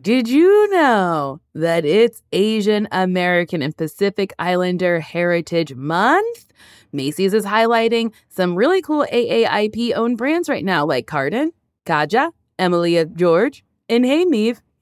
Did you know that it's Asian American and Pacific Islander Heritage Month? Macy's is highlighting some really cool AAIP owned brands right now, like Cardin, Kaja, Emilia George, and Hey Meave.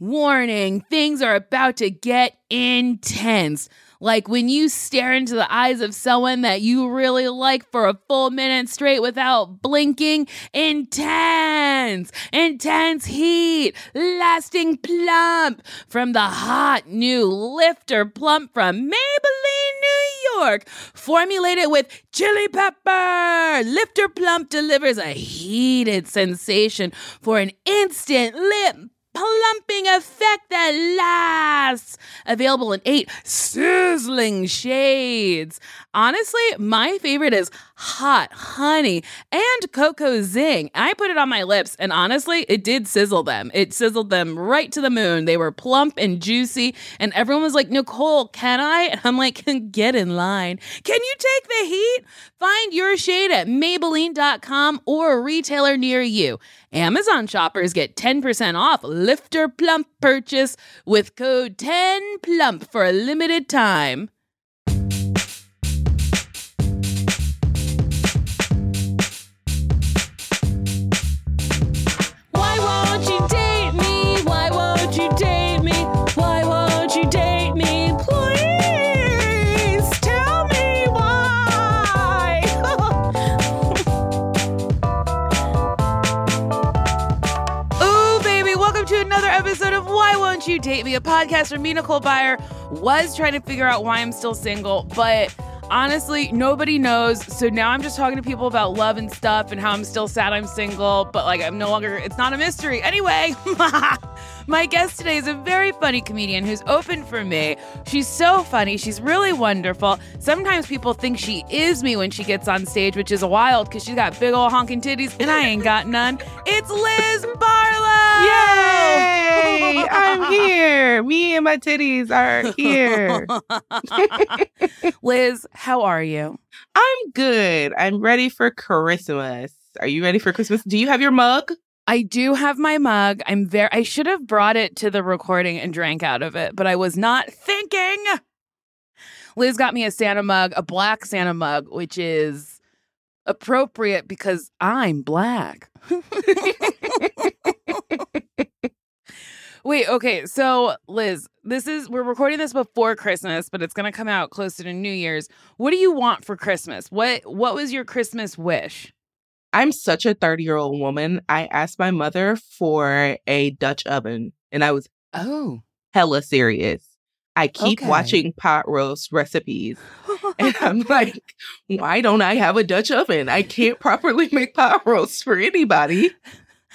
Warning, things are about to get intense. Like when you stare into the eyes of someone that you really like for a full minute straight without blinking. Intense, intense heat, lasting plump from the hot new lifter plump from Maybelline, New York. Formulated with chili pepper, Lifter Plump delivers a heated sensation for an instant lip plumping effect that lasts. Available in eight sizzling shades. Honestly, my favorite is hot honey and cocoa zing. I put it on my lips, and honestly, it did sizzle them. It sizzled them right to the moon. They were plump and juicy, and everyone was like, Nicole, can I? And I'm like, get in line. Can you take the heat? Find your shade at Maybelline.com or a retailer near you. Amazon shoppers get 10% off Lifter Plump purchase with code 10PLUMP for a limited time. Another episode of Why Won't You Date Me, a podcast where me, Nicole Byer, was trying to figure out why I'm still single, but honestly, nobody knows. So now I'm just talking to people about love and stuff and how I'm still sad I'm single, but like I'm no longer, it's not a mystery. Anyway, my guest today is a very funny comedian who's open for me. She's so funny. She's really wonderful. Sometimes people think she is me when she gets on stage, which is wild because she's got big old honking titties and I ain't got none. It's Liz Barlow. Yay! I'm here. Me and my titties are here. Liz, how are you? I'm good. I'm ready for Christmas. Are you ready for Christmas? Do you have your mug? I do have my mug. I'm very I should have brought it to the recording and drank out of it, but I was not thinking. Liz got me a Santa mug, a black Santa mug, which is appropriate because I'm black. Wait, okay. So, Liz, this is we're recording this before Christmas, but it's going to come out closer to New Year's. What do you want for Christmas? What what was your Christmas wish? I'm such a 30 year old woman. I asked my mother for a Dutch oven and I was Oh. hella serious. I keep Okay. watching pot roast recipes and I'm like, why don't I have a Dutch oven? I can't properly make pot roast for anybody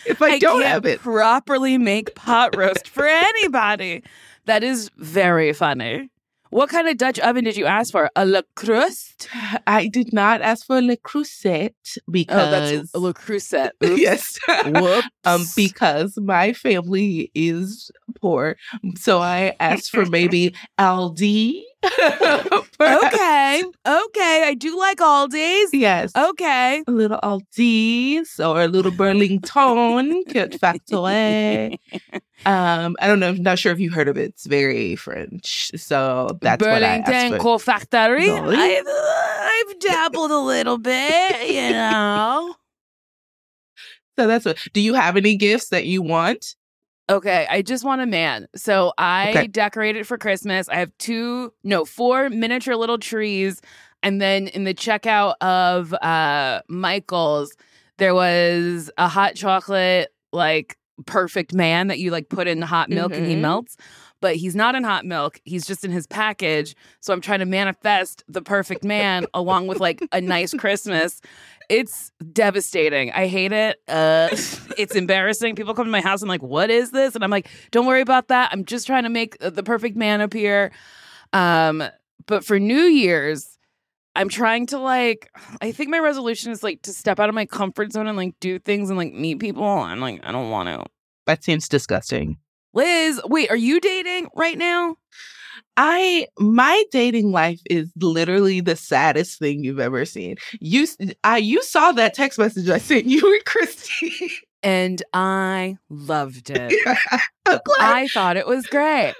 if I, don't can't have it. properly make pot roast for anybody. That is very funny. What kind of Dutch oven did you ask for? A Le Crust? I did not ask for Le Creuset Oh, because that's a Le Creuset. Oops. yes, Whoops. um, because my family is poor, so I asked for maybe Aldi. okay. Okay. I do like Aldi's. Yes. Okay. A little Aldi's or a little Burlington Kit Factory. Um, I don't know. I'm not sure if you heard of it. It's very French, so that's what I Burlington asked. Confectionery. I've, I've dabbled a little bit, you know. So that's what. Do you have any gifts that you want? Okay, I just want a man. So I Okay. decorated for Christmas. I have two, no, four miniature little trees. And then in the checkout of uh Michael's, there was a hot chocolate, like perfect man that you like put in hot milk and he Mhm. melts. But he's not in hot milk. He's just in his package. So I'm trying to manifest the perfect man along with like a nice Christmas. It's devastating. I hate it. Uh, it's embarrassing. People come to my house and like, what is this? And I'm like, don't worry about that. I'm just trying to make uh, the perfect man appear. Um, but for New Year's, I'm trying to like I think my resolution is like to step out of my comfort zone and like do things and like meet people. I'm like, I don't want to. That seems disgusting. Liz, wait, are you dating right now? I my dating life is literally the saddest thing you've ever seen. You I you saw that text message I sent you and Christy. And I loved it. I thought it was great.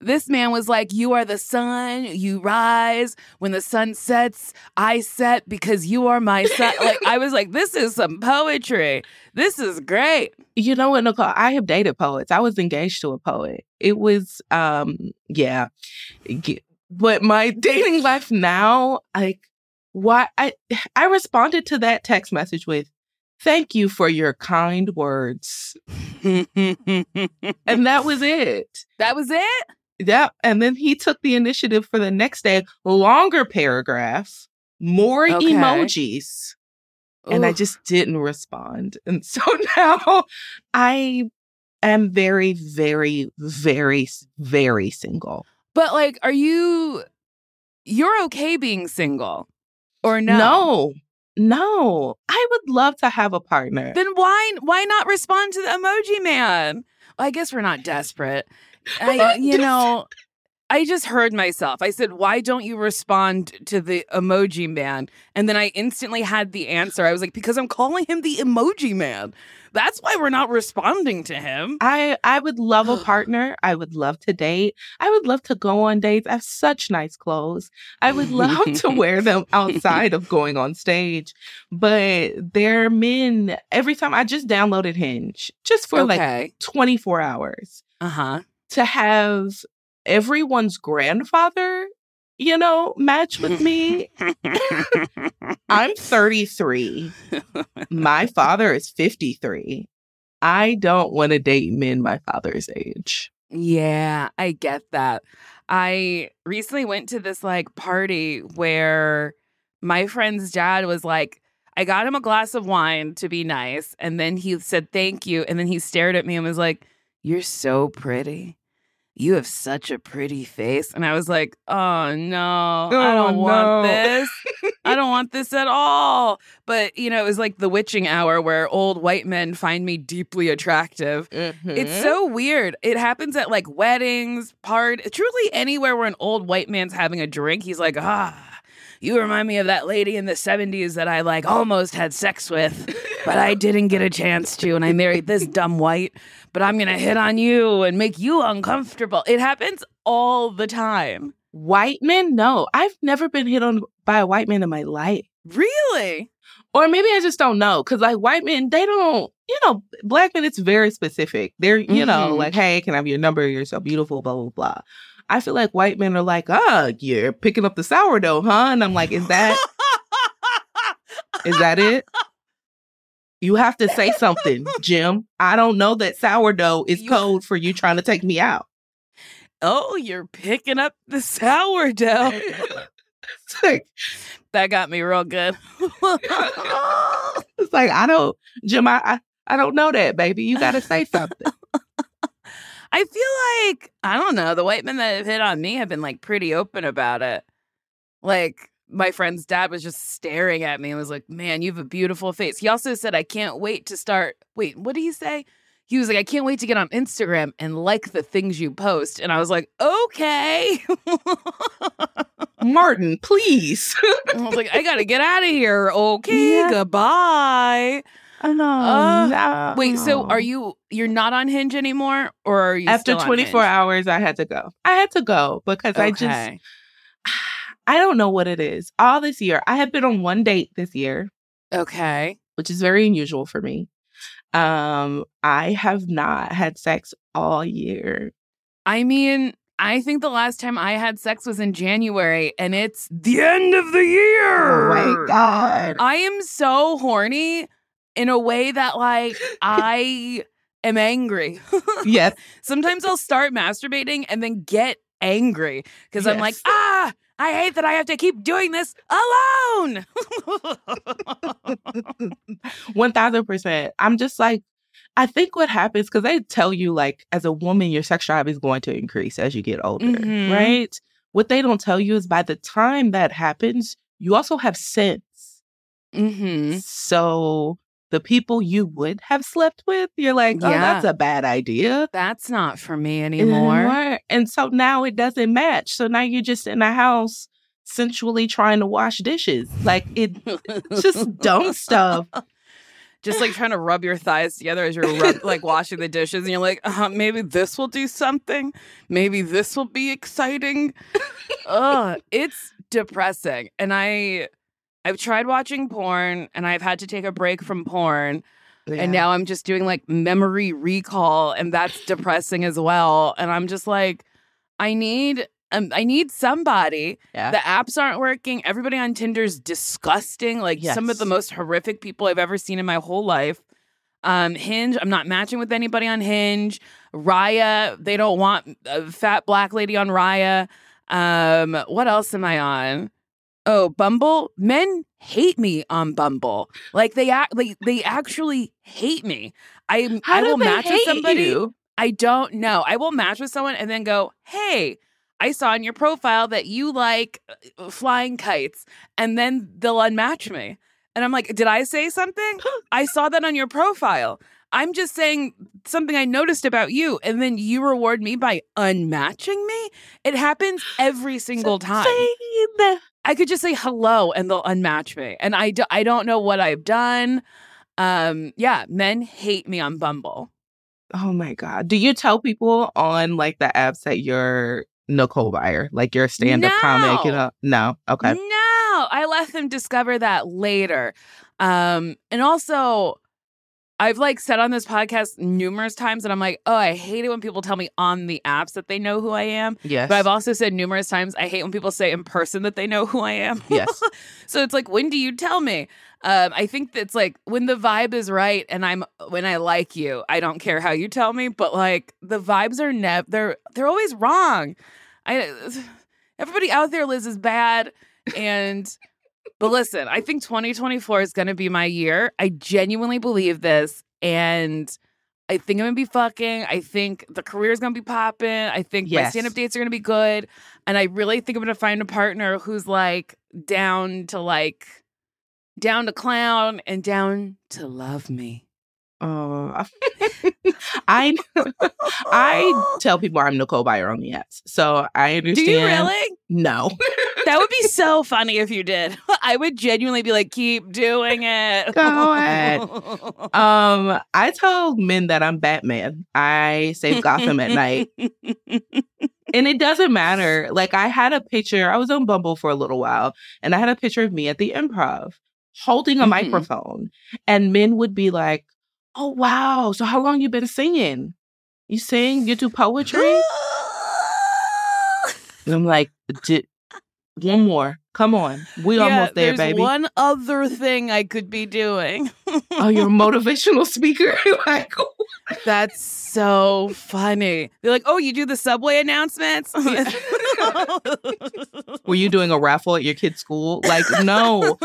This man was like, You are the sun, you rise. When the sun sets, I set because you are my sun. like, I was like, This is some poetry. This is great. You know what, Nicole? I have dated poets. I was engaged to a poet. It was, um, yeah. But my dating life now, like, why I I responded to that text message with, Thank you for your kind words. and that was it. That was it? Yeah. And then he took the initiative for the next day, longer paragraph, more okay. emojis. And I just didn't respond. And so now I am very, very, very, very single. But like, are you, you're okay being single or no? No. No, I would love to have a partner. Then why why not respond to the emoji man? Well, I guess we're not desperate. I, you know, I just heard myself. I said, Why don't you respond to the emoji man? And then I instantly had the answer. I was like, Because I'm calling him the emoji man. That's why we're not responding to him. I, I would love a partner. I would love to date. I would love to go on dates. I have such nice clothes. I would love to wear them outside of going on stage. But there are men, every time I just downloaded Hinge just for okay. like 24 hours. Uh huh to have everyone's grandfather, you know, match with me. I'm 33. My father is 53. I don't want to date men my father's age. Yeah, I get that. I recently went to this like party where my friend's dad was like, I got him a glass of wine to be nice. And then he said, thank you. And then he stared at me and was like, You're so pretty you have such a pretty face. And I was like, oh no, oh, I don't no. want this. I don't want this at all. But, you know, it was like the witching hour where old white men find me deeply attractive. Mm-hmm. It's so weird. It happens at like weddings, part truly anywhere where an old white man's having a drink. He's like, ah, you remind me of that lady in the 70s that I like almost had sex with, but I didn't get a chance to. And I married this dumb white, but I'm going to hit on you and make you uncomfortable. It happens all the time. White men? No, I've never been hit on by a white man in my life. Really? Or maybe I just don't know. Cause like white men, they don't, you know, black men, it's very specific. They're, you mm-hmm. know, like, hey, can I have your number? You're so beautiful, blah, blah, blah. I feel like white men are like, ah, you're picking up the sourdough, huh? And I'm like, is that is that it? You have to say something, Jim. I don't know that sourdough is you... code for you trying to take me out. Oh, you're picking up the sourdough. like, that got me real good. it's like I don't, Jim. I, I I don't know that, baby. You got to say something. I feel like I don't know. The white men that have hit on me have been like pretty open about it. Like my friend's dad was just staring at me and was like, "Man, you have a beautiful face." He also said, "I can't wait to start." Wait, what did he say? He was like, "I can't wait to get on Instagram and like the things you post." And I was like, "Okay." Martin, please. I was like, "I got to get out of here." Okay, yeah. goodbye. Oh, uh, no. Wait, so are you you're not on Hinge anymore or are you After 24 hours I had to go. I had to go because okay. I just I don't know what it is. All this year, I have been on one date this year. Okay. Which is very unusual for me. Um, I have not had sex all year. I mean, I think the last time I had sex was in January and it's the end of the year. Oh my God. I am so horny in a way that like I am angry. yes. Sometimes I'll start masturbating and then get angry because yes. I'm like, ah, I hate that I have to keep doing this alone. 1000%. I'm just like, I think what happens, because they tell you, like, as a woman, your sex drive is going to increase as you get older, mm-hmm. right? what they don't tell you is by the time that happens, you also have sense. Mm-hmm. So the people you would have slept with, you're like, oh, Yeah. that's a bad idea. That's not for me anymore. Anymore. And so now it doesn't match. So now you're just in the house sensually trying to wash dishes. Like it just dumb stuff. Just like trying to rub your thighs together as you're rub- like washing the dishes, and you're like, uh, maybe this will do something. Maybe this will be exciting. Ugh, it's depressing. And I, I've tried watching porn, and I've had to take a break from porn, and now I'm just doing like memory recall, and that's depressing as well. And I'm just like, I need, um, I need somebody yeah. the apps aren't working. Everybody on Tinder's disgusting. Like some of the most horrific people I've ever seen in my whole life. Um, Hinge, I'm not matching with anybody on Hinge. Raya, they don't want a fat black lady on Raya. Um, what else am I on? Oh, Bumble. Men hate me on Bumble. Like they act like they actually hate me. I How I will match with somebody. you? I don't know. I will match with someone and then go, hey, I saw in your profile that you like uh, flying kites. And then they'll unmatch me. And I'm like, did I say something? I saw that on your profile. I'm just saying something I noticed about you. And then you reward me by unmatching me. It happens every single time. I could just say hello and they'll unmatch me. And I, do, I don't know what I've done. Um, yeah, men hate me on Bumble. Oh my god! Do you tell people on like the apps that you're Nicole Byer, like you're a stand-up comic? You know, no. Okay. No, I let them discover that later. Um, and also, I've like said on this podcast numerous times that I'm like, oh, I hate it when people tell me on the apps that they know who I am. Yes. But I've also said numerous times I hate when people say in person that they know who I am. Yes. so it's like, when do you tell me? Um, I think that's like when the vibe is right and I'm when I like you, I don't care how you tell me, but like the vibes are never they're they're always wrong. I everybody out there, Liz, is bad. And but listen, I think 2024 is gonna be my year. I genuinely believe this. And I think I'm gonna be fucking. I think the career is gonna be popping. I think my stand-up dates are gonna be good. And I really think I'm gonna find a partner who's like down to like down to clown and down to love me. Oh, I I tell people I'm Nicole Byer on the apps, so I understand. Do you really? No. That would be so funny if you did. I would genuinely be like, keep doing it. Go ahead. um, I tell men that I'm Batman. I save Gotham at night, and it doesn't matter. Like I had a picture. I was on Bumble for a little while, and I had a picture of me at the Improv holding a Mhm. microphone, and men would be like, "Oh wow! So how long you been singing? You sing? You do poetry?" And I'm like, "Di- one more. Come on. We Yeah, almost there, there's baby. one other thing I could be doing. oh, you're a motivational speaker. like, That's so funny. They're like, oh, you do the subway announcements? were you doing a raffle at your kid's school? Like, no.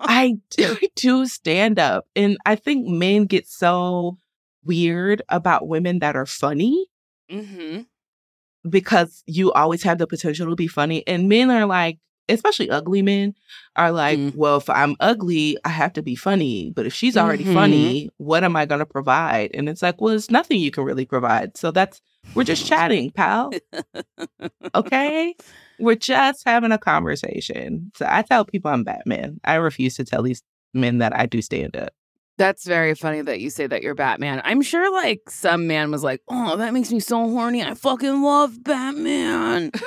I do, do stand up. And I think men get so weird about women that are funny hmm because you always have the potential to be funny. And men are like, especially ugly men, are like, Mm. well, if I'm ugly, I have to be funny. But if she's already Mhm. funny, what am I going to provide? And it's like, well, it's nothing you can really provide. So that's, we're just chatting, pal. Okay. We're just having a conversation. So I tell people I'm Batman. I refuse to tell these men that I do stand up. That's very funny that you say that you're Batman. I'm sure like some man was like, oh, that makes me so horny. I fucking love Batman.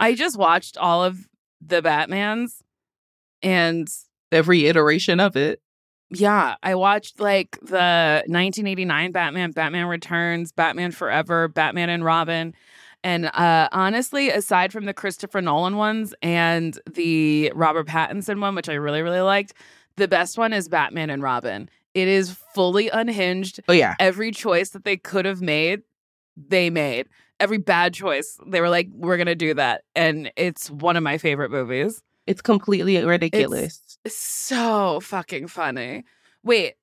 I just watched all of the Batmans and Every iteration of it. yeah, I watched like the 1989 Batman, Batman Returns, Batman Forever, Batman and Robin. And uh, honestly, aside from the Christopher Nolan ones and the Robert Pattinson one, which I really, really liked, the best one is Batman and Robin. It is fully unhinged. Oh, yeah. Every choice that they could have made, they made. Every bad choice, they were like, we're going to do that. And it's one of my favorite movies. It's completely ridiculous. So fucking funny. Wait,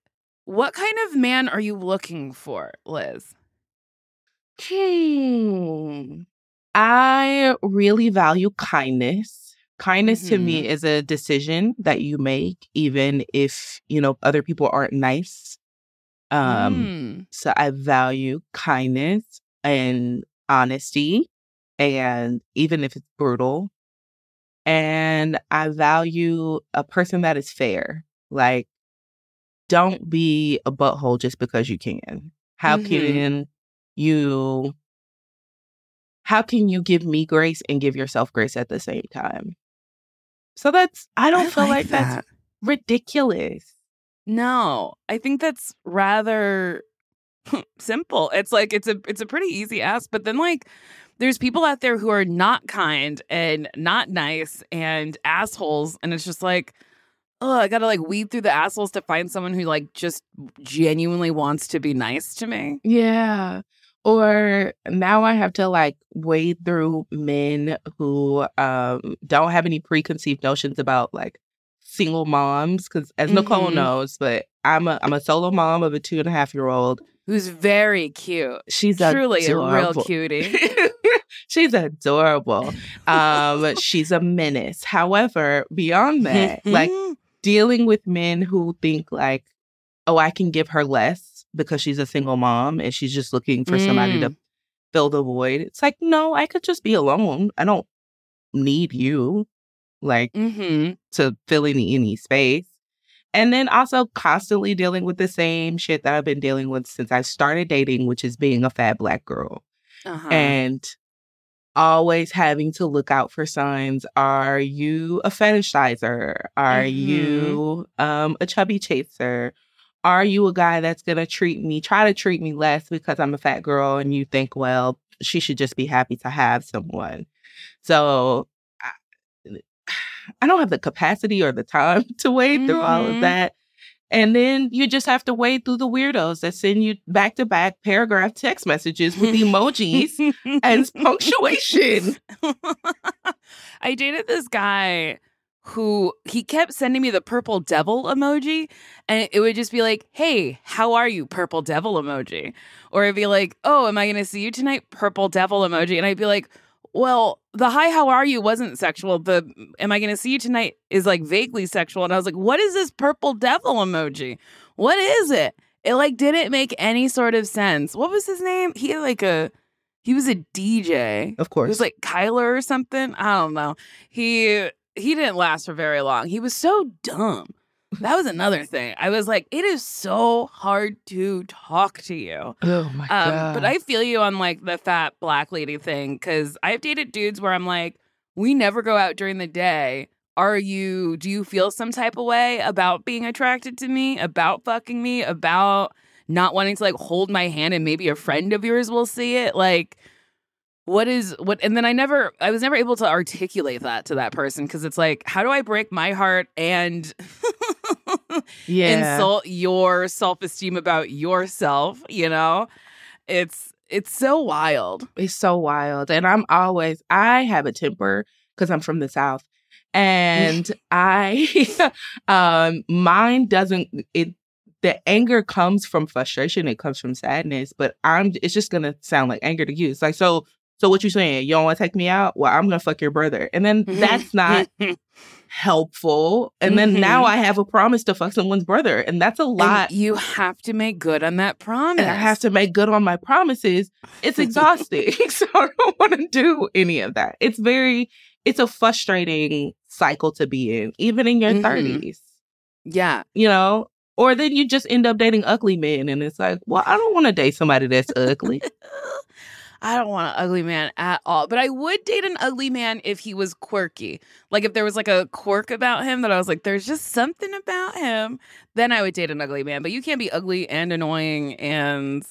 what kind of man are you looking for, Liz? Hmm. I really value kindness. Kindness mm-hmm. to me mm-hmm. is a decision that you make, even if, you know, other people aren't nice. Um, mm. so I value kindness and honesty, and even if it's brutal. And I value a person that is fair. Like, don't be a butthole just because you can. How mm-hmm. can you how can you give me grace and give yourself grace at the same time? So that's I don't I feel like, like that. that's ridiculous. No, I think that's rather simple. It's like it's a it's a pretty easy ask, but then like there's people out there who are not kind and not nice and assholes and it's just like oh, I gotta like weed through the assholes to find someone who like just genuinely wants to be nice to me. Yeah. Or now I have to like wade through men who um, don't have any preconceived notions about like single moms. Because as mm-hmm. Nicole knows, but I'm a I'm a solo mom of a two and a half year old who's very cute. She's truly adorable. a real cutie. she's adorable. Um, she's a menace. However, beyond that, like dealing with men who think like, oh, I can give her less because she's a single mom and she's just looking for mm. somebody to mm. fill the void. It's like, no, I could just be alone. I don't need you like mm-hmm. to fill any any space. And then also constantly dealing with the same shit that I've been dealing with since I started dating, which is being a fat black girl. Uh-huh. And always having to look out for signs. Are you a fetishizer? Are mm-hmm. you um, a chubby chaser? Are you a guy that's going to treat me, try to treat me less because I'm a fat girl and you think, well, she should just be happy to have someone? So I, I don't have the capacity or the time to wade mm-hmm. through all of mm-hmm. that. And then you just have to wade through the weirdos that send you back to back paragraph text messages with emojis and punctuation. I dated this guy who he kept sending me the purple devil emoji and it would just be like, "Hey, how are you?" purple devil emoji. Or it'd be like, "Oh, am I going to see you tonight?" purple devil emoji. And I'd be like, well, the hi, how are you wasn't sexual. The am I going to see you tonight is like vaguely sexual. And I was like, what is this purple devil emoji? What is it? It like didn't make any sort of sense. What was his name? He had like a, he was a DJ. Of course. He was like Kyler or something. I don't know. He, he didn't last for very long. He was so dumb that was another thing. I was like, it is so hard to talk to you. Oh my um, god! But I feel you on like the fat black lady thing because I've dated dudes where I'm like, we never go out during the day. Are you? Do you feel some type of way about being attracted to me? About fucking me? About not wanting to like hold my hand and maybe a friend of yours will see it? Like what is what and then i never i was never able to articulate that to that person because it's like how do i break my heart and yeah. insult your self-esteem about yourself you know? It's it's so wild. It's so wild and i'm always i have a temper because i'm from the south and i um mine doesn't it the anger comes from frustration it comes from sadness but i'm it's just gonna sound like anger to you. It's like so so what you saying? You don't want to take me out? Well, I'm gonna fuck your brother. And then that's not helpful. And then mm-hmm. now I have a promise to fuck someone's brother. And that's a lot. And you have to make good on that promise. And I have to make good on my promises. It's exhausting. so I don't want to do any of that. It's very, it's a frustrating cycle to be in, even in your mm-hmm. 30s. Yeah. You know, or then you just end up dating ugly men and it's like, well, I don't want to date somebody that's ugly. I don't want an ugly man at all. But I would date an ugly man if he was quirky. Like if there was like a quirk about him that I was like, there's just something about him, then I would date an ugly man. But you can't be ugly and annoying and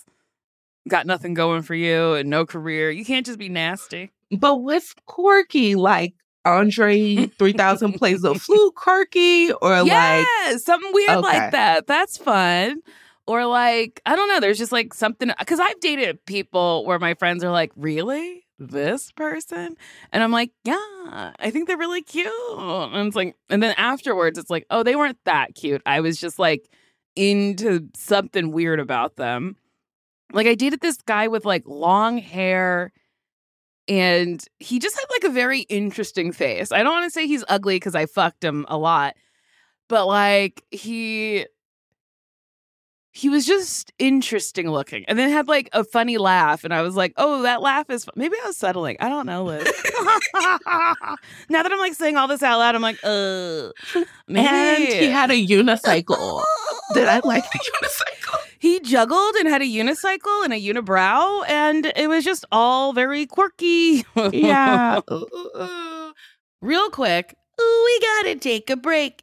got nothing going for you and no career. You can't just be nasty. But what's quirky? Like Andre 3000 plays the flute quirky or yeah, like something weird okay. like that. That's fun. Or like, I don't know, there's just like something because I've dated people where my friends are like, really? This person? And I'm like, yeah, I think they're really cute. And it's like, and then afterwards, it's like, oh, they weren't that cute. I was just like into something weird about them. Like I dated this guy with like long hair and he just had like a very interesting face. I don't want to say he's ugly because I fucked him a lot, but like he he was just interesting looking. And then had like a funny laugh and i was like oh that laugh is maybe i was settling. I don't know liz. Now that i'm like saying all this out loud i'm like uh maybe. and he had a unicycle. Did i like the unicycle? He juggled and had a unicycle and a unibrow and it was just all very quirky. Yeah. Real quick we gotta take a break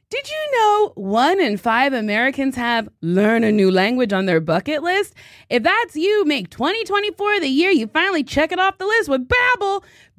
did you know one in five Americans have learn a new language on their bucket list? If that's you, make 2024 the year you finally check it off the list with Babbel.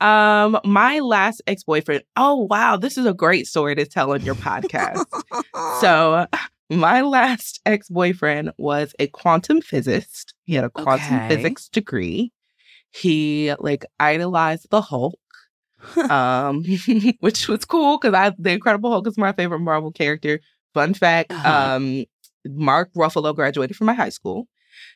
Um, my last ex boyfriend. Oh wow, this is a great story to tell on your podcast. so, my last ex boyfriend was a quantum physicist. He had a quantum okay. physics degree. He like idolized the Hulk, um, which was cool because I the Incredible Hulk is my favorite Marvel character. Fun fact: uh-huh. um, Mark Ruffalo graduated from my high school,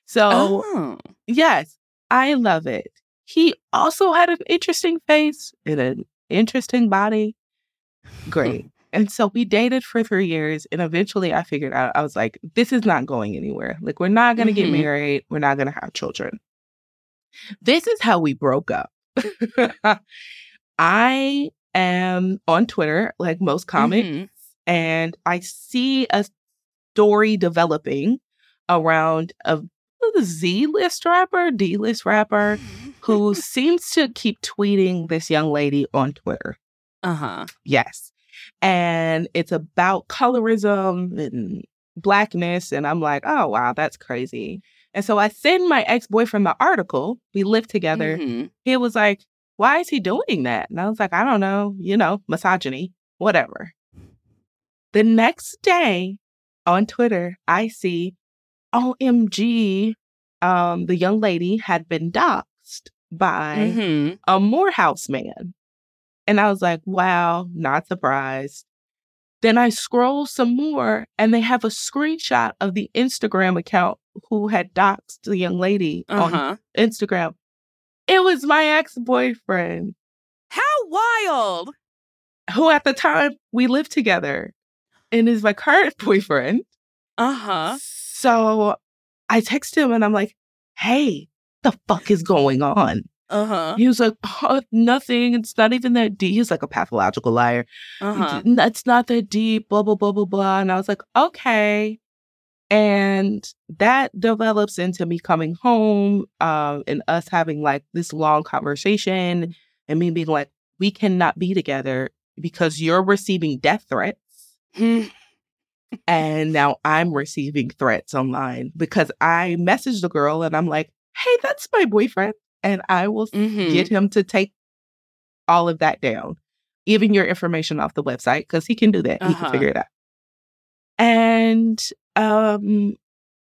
so oh. yes, I love it. He also had an interesting face and an interesting body. Great. and so we dated for three years. And eventually I figured out, I was like, this is not going anywhere. Like, we're not going to mm-hmm. get married. We're not going to have children. This is how we broke up. I am on Twitter, like most comics, mm-hmm. and I see a story developing around a Z list rapper, D list rapper who seems to keep tweeting this young lady on Twitter. Uh huh. Yes. And it's about colorism and blackness. And I'm like, oh, wow, that's crazy. And so I send my ex boyfriend the article. We lived together. Mm-hmm. He was like, why is he doing that? And I was like, I don't know, you know, misogyny, whatever. The next day on Twitter, I see, OMG, um, the young lady had been doxxed by Mhm. a Morehouse man. And I was like, wow, not surprised. Then I scroll some more and they have a screenshot of the Instagram account who had doxed the young lady on Uh-huh. Instagram. It was my ex boyfriend, How wild. who at the time we lived together and is my current boyfriend. Uh-huh. So I text him and I'm like, hey, the fuck is going on? Uh-huh. He was like, oh, nothing. It's not even that deep. He's like a pathological liar. Uh-huh. It's not that deep, blah, blah, blah, blah, blah. And I was like, okay. And that develops into me coming home um, and us having like this long conversation and me being like, we cannot be together because you're receiving death threats. And now I'm receiving threats online because I messaged the girl and I'm like, hey, that's my boyfriend. And I will Mhm. get him to take all of that down, even your information off the website, because he can do that. He Uh-huh. can figure it out. And um,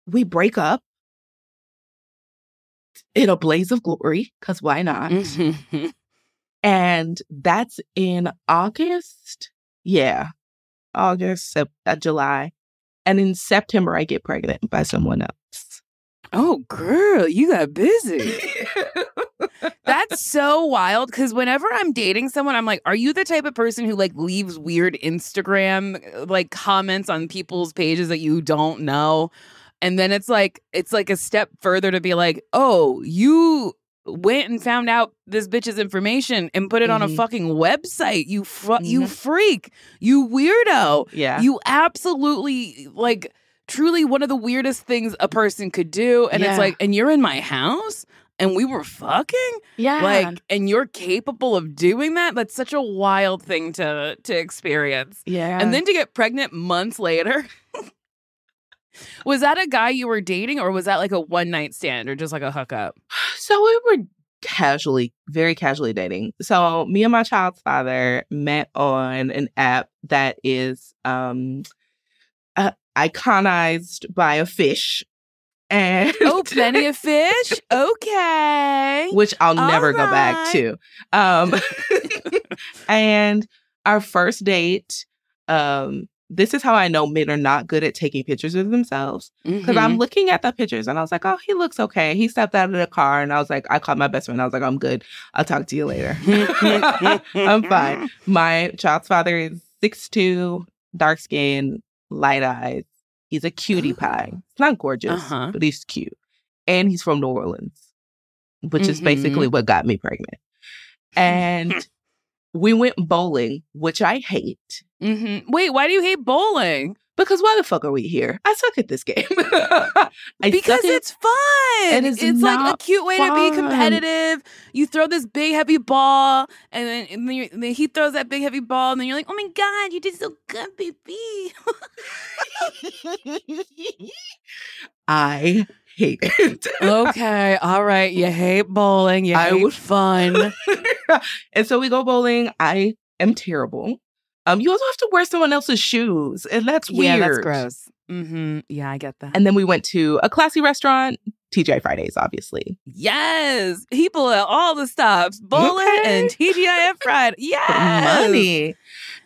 we break up in a blaze of glory, because why not? Mhm. And that's in August. Yeah, August, uh, July. And in September, I get pregnant by someone else. Oh, girl, you got busy. That's so wild because whenever I'm dating someone, I'm like, are you the type of person who like leaves weird Instagram uh, like comments on people's pages that you don't know? And then it's like it's like a step further to be like, oh, you went and found out this bitch's information and put it on a Mhm. fucking website. You fu- you Mhm. freak. You weirdo. yeah. You absolutely like truly one of the weirdest things a person could do. And Yeah. it's like, and you're in my house and we were fucking? yeah. Like, and you're capable of doing that? That's such a wild thing to to experience. yeah. And then to get pregnant months later. was that a guy you were dating or was that like a one night stand or just like a hookup? So we were casually, very casually dating. So me and my child's father met on an app that is um iconized by a fish. And Oh, plenty of fish? Okay. which I'll never go back to. Um and our first date, um, this is how I know men are not good at taking pictures of themselves. Because Mhm. I'm looking at the pictures and I was like, oh, he looks okay. He stepped out of the car and I was like, I called my best friend. I was like, I'm good. I'll talk to you later. I'm fine. My child's father is 6'2, dark skin, light eyes. He's a cutie pie. He's not gorgeous, Uh-huh. but he's cute. And he's from New Orleans, which is Mhm. basically what got me pregnant. And we went bowling, which I hate. Mhm. Wait, why do you hate bowling? Because why the fuck are we here? I suck at this game. I because suck at- it's fun. It is it's like a cute way to be competitive. You throw this big heavy ball, and then, and then, and then he throws that big heavy ball, and then you're like, "Oh my god, you did so good, baby!" I hate it. okay, all right. You hate bowling. You I hate would- fun. and so we go bowling. I am terrible. Um, you also have to wear someone else's shoes, and that's weird. Yeah, that's gross. Mm-hmm. Yeah, I get that. And then we went to a classy restaurant, TGI Fridays, obviously. yes, people at all the stops: bowling Okay. and TGI Friday. Yes, Money.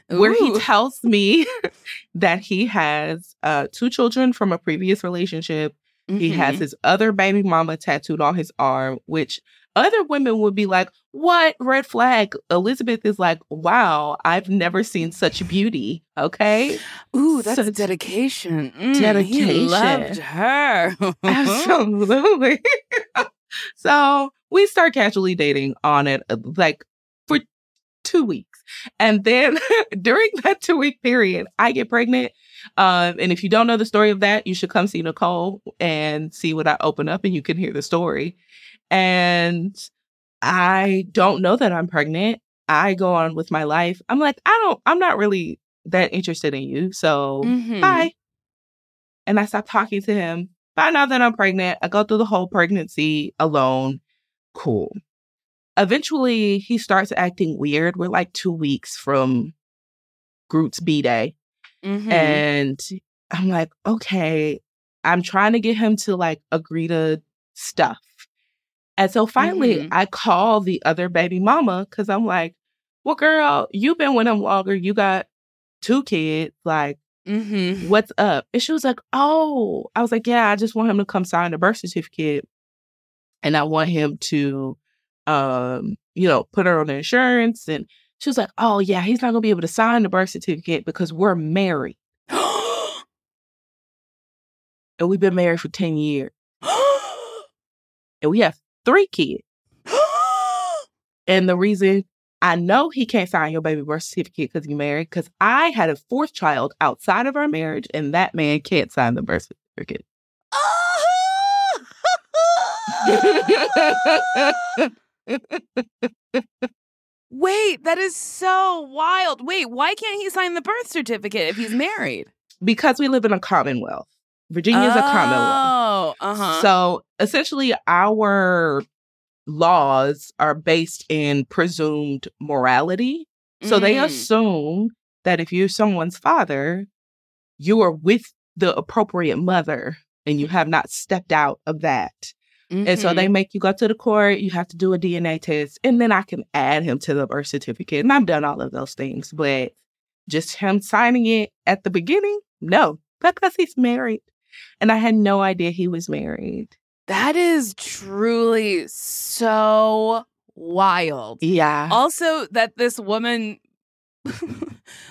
Where he tells me that he has uh, two children from a previous relationship. He has Mhm. his other baby mama tattooed on his arm, which other women would be like, What? Red flag. Elizabeth is like, Wow, I've never seen such beauty. Okay. Ooh, that's So- dedication. Mm, He Dedication. loved her. Absolutely. so we start casually dating on it uh, like for two weeks. And then during that two week period, I get pregnant. Um, and if you don't know the story of that, you should come see Nicole and see what I open up and you can hear the story. And I don't know that I'm pregnant. I go on with my life. I'm like, I don't, I'm not really that interested in you. So Mhm. bye. And I stopped talking to him. Find out that I'm pregnant. I go through the whole pregnancy alone. Cool. Eventually, he starts acting weird. We're like two weeks from Groot's B Day. Mhm. And I'm like, okay, I'm trying to get him to like agree to stuff. And so finally, Mhm. I call the other baby mama because I'm like, well, girl, you've been with him longer. You got two kids. Like, Mm-hmm. what's up? And she was like, oh, I was like, yeah, I just want him to come sign the birth certificate. And I want him to, um, you know, put her on the insurance. And she was like, oh, yeah, he's not going to be able to sign the birth certificate because we're married. And we've been married for 10 years. And we have three kids. And the reason I know he can't sign your baby birth certificate because you're married, because I had a fourth child outside of our marriage, and that man can't sign the birth certificate. Wait, that is so wild. Wait, why can't he sign the birth certificate if he's married? because we live in a commonwealth. Virginia is a commonwealth. Oh, uh-huh. So essentially, our laws are based in presumed morality. So they Mm. assume that if you're someone's father, you are with the appropriate mother and you have not stepped out of that. And so they make you go to the court, you have to do a DNA test, and then I can add him to the birth certificate. And I've done all of those things, but just him signing it at the beginning, no, because he's married. And I had no idea he was married. that is truly so wild. Yeah. Also, that this woman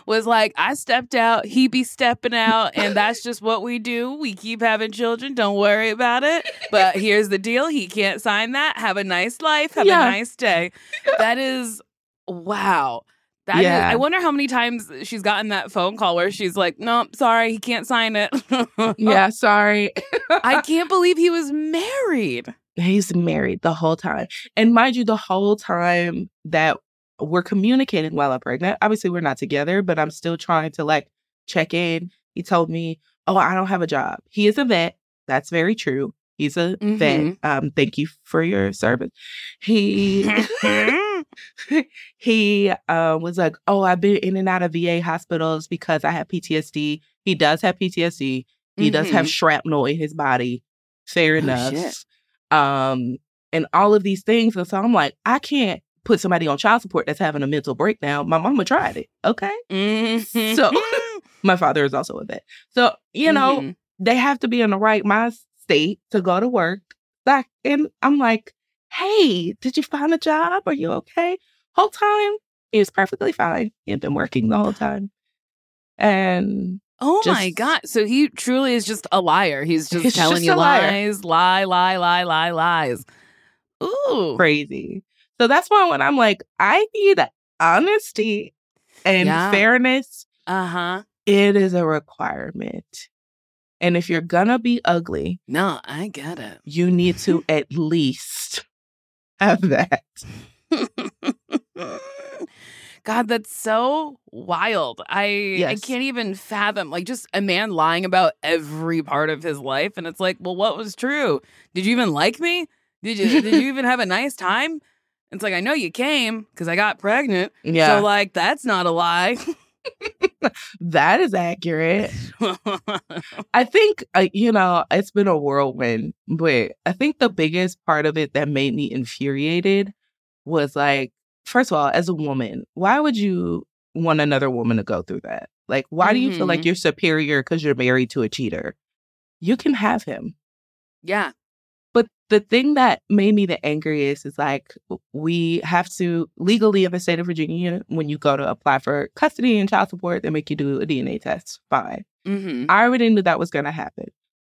was like, I stepped out, he be stepping out, and that's just what we do. We keep having children. Don't worry about it. But here's the deal he can't sign that. Have a nice life. Have Yeah. a nice day. That is wow. That is- Yeah. I wonder how many times she's gotten that phone call where she's like, Nope, sorry, he can't sign it. yeah, sorry. I can't believe he was married. He's married the whole time. And mind you, the whole time that we're communicating while I'm pregnant, obviously we're not together, but I'm still trying to like check in. He told me, Oh, I don't have a job. He is a vet. That's very true. He's a vet. Mhm. Um, thank you for your service. He he uh, was like, Oh, I've been in and out of VA hospitals because I have PTSD. He does have PTSD. He does have Mhm. shrapnel in his body. Fair Oh, enough. shit. Um, and all of these things. And so I'm like, I can't put somebody on child support that's having a mental breakdown. My mama tried it. Okay. Mhm. So- My father is also a vet. So, you know, Mhm. they have to be in the right mind state to go to work. Like, and I'm like, hey, did you find a job? Are you okay? Whole time, he was perfectly fine. He had been working the whole time. And Oh my god! So he truly is just a liar. He's just He's telling just you lies, lie, lie, lie, lie, lies. Ooh, crazy. So that's why when I'm like, I need honesty and Yeah. fairness, uh huh. it is a requirement. And if you're gonna be ugly, No, I get it. you need to at least have that. God, that's so wild. I I can't even fathom like just a man lying about every part of his life, and it's like, well, what was true? Did you even like me? Did you did you even have a nice time? It's like I know you came because I got pregnant. Yeah, So like that's not a lie. that is accurate. I think, uh, you know, it's been a whirlwind, but I think the biggest part of it that made me infuriated was like, first of all, as a woman, why would you want another woman to go through that? Like, why do you feel like Mhm. you're superior because you're married to a cheater? You can have him. yeah. But the thing that made me the angriest is like, we have to legally in the state of Virginia, when you go to apply for custody and child support, they make you do a DNA test. Fine. hmm I already knew that was going to happen.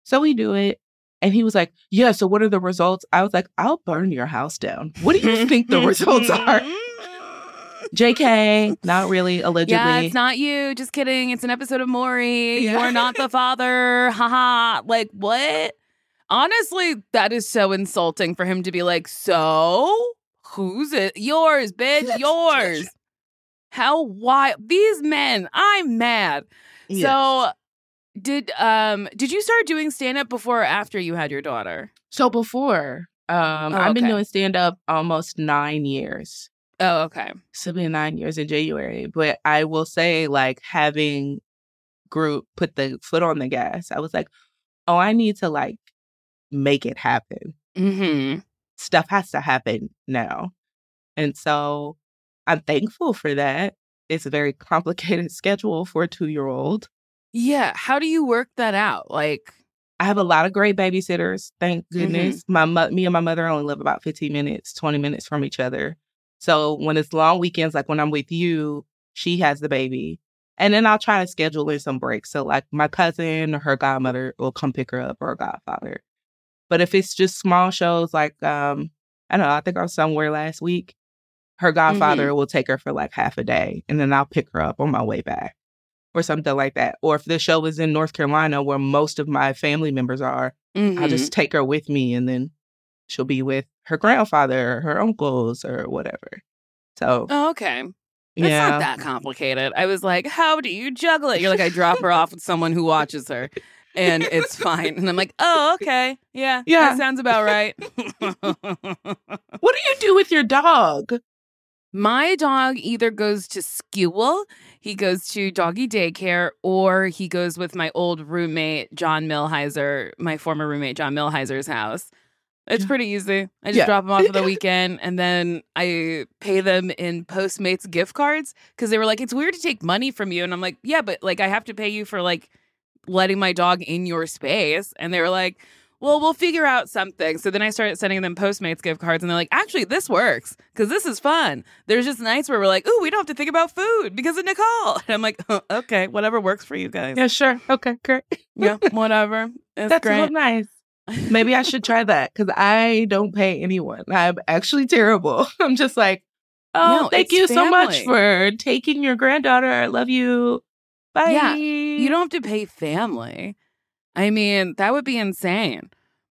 So we do it. And he was like, Yeah, so what are the results? I was like, I'll burn your house down. What do you think the results are? JK, not really, allegedly. Yeah, it's not you. Just kidding. It's an episode of Maury. Yeah. You're not the father. Haha. Like, what? Honestly, that is so insulting for him to be like, so who's it? Yours, bitch. Yours. How wild. These men, I'm mad. Yes. So did um did you start doing stand up before or after you had your daughter? so before, um, Oh, I've been doing stand up almost nine years. Oh, okay. So been nine years in January. But I will say, like, having group put the foot on the gas, I was like, oh, I need to like make it happen. Mm-hmm. Stuff has to happen now. And so I'm thankful for that. It's a very complicated schedule for a two year old. Yeah. How do you work that out? Like, I have a lot of great babysitters. Thank Mm-hmm. goodness. My mo- me and my mother only live about 15 minutes, 20 minutes from each other. So when it's long weekends, like when I'm with you, she has the baby. And then I'll try to schedule in some breaks. So like my cousin or her godmother will come pick her up or a godfather. But if it's just small shows like um, I don't know, I think I was somewhere last week. Her godfather will take her for like half a day and then I'll pick her up on my way back or something like that. Or if the show is in North Carolina where most of my family members are, I'll mhm. just take her with me and then she'll be with her grandfather or her uncles or whatever. So, Oh, okay. It's yeah. not that complicated. I was like, how do you juggle it? You're like, I drop her off with someone who watches her and it's fine. And I'm like, oh, okay. Yeah. Yeah. That sounds about right. What do you do with your dog? My dog either goes to school, he goes to doggy daycare, or he goes with my old roommate, John Milheiser, my former roommate, John Milheiser's house. It's Yeah. pretty easy. I just Yeah. drop him off for the weekend and then I pay them in Postmates gift cards because they were like, it's weird to take money from you. And I'm like, yeah, but like I have to pay you for like letting my dog in your space. And they were like, well, we'll figure out something. So then I started sending them Postmates gift cards, and they're like, actually, this works because this is fun. There's just nights where we're like, oh, we don't have to think about food because of Nicole. And I'm like, "Huh, okay, whatever works for you guys. Yeah, sure. Okay, great. Yeah, whatever. It's That's great. so nice. Maybe I should try that because I don't pay anyone. I'm actually terrible. I'm just like, oh, No, thank you so much for taking your granddaughter. I love you. Bye. Yeah, You don't have to pay family. I mean, that would be insane.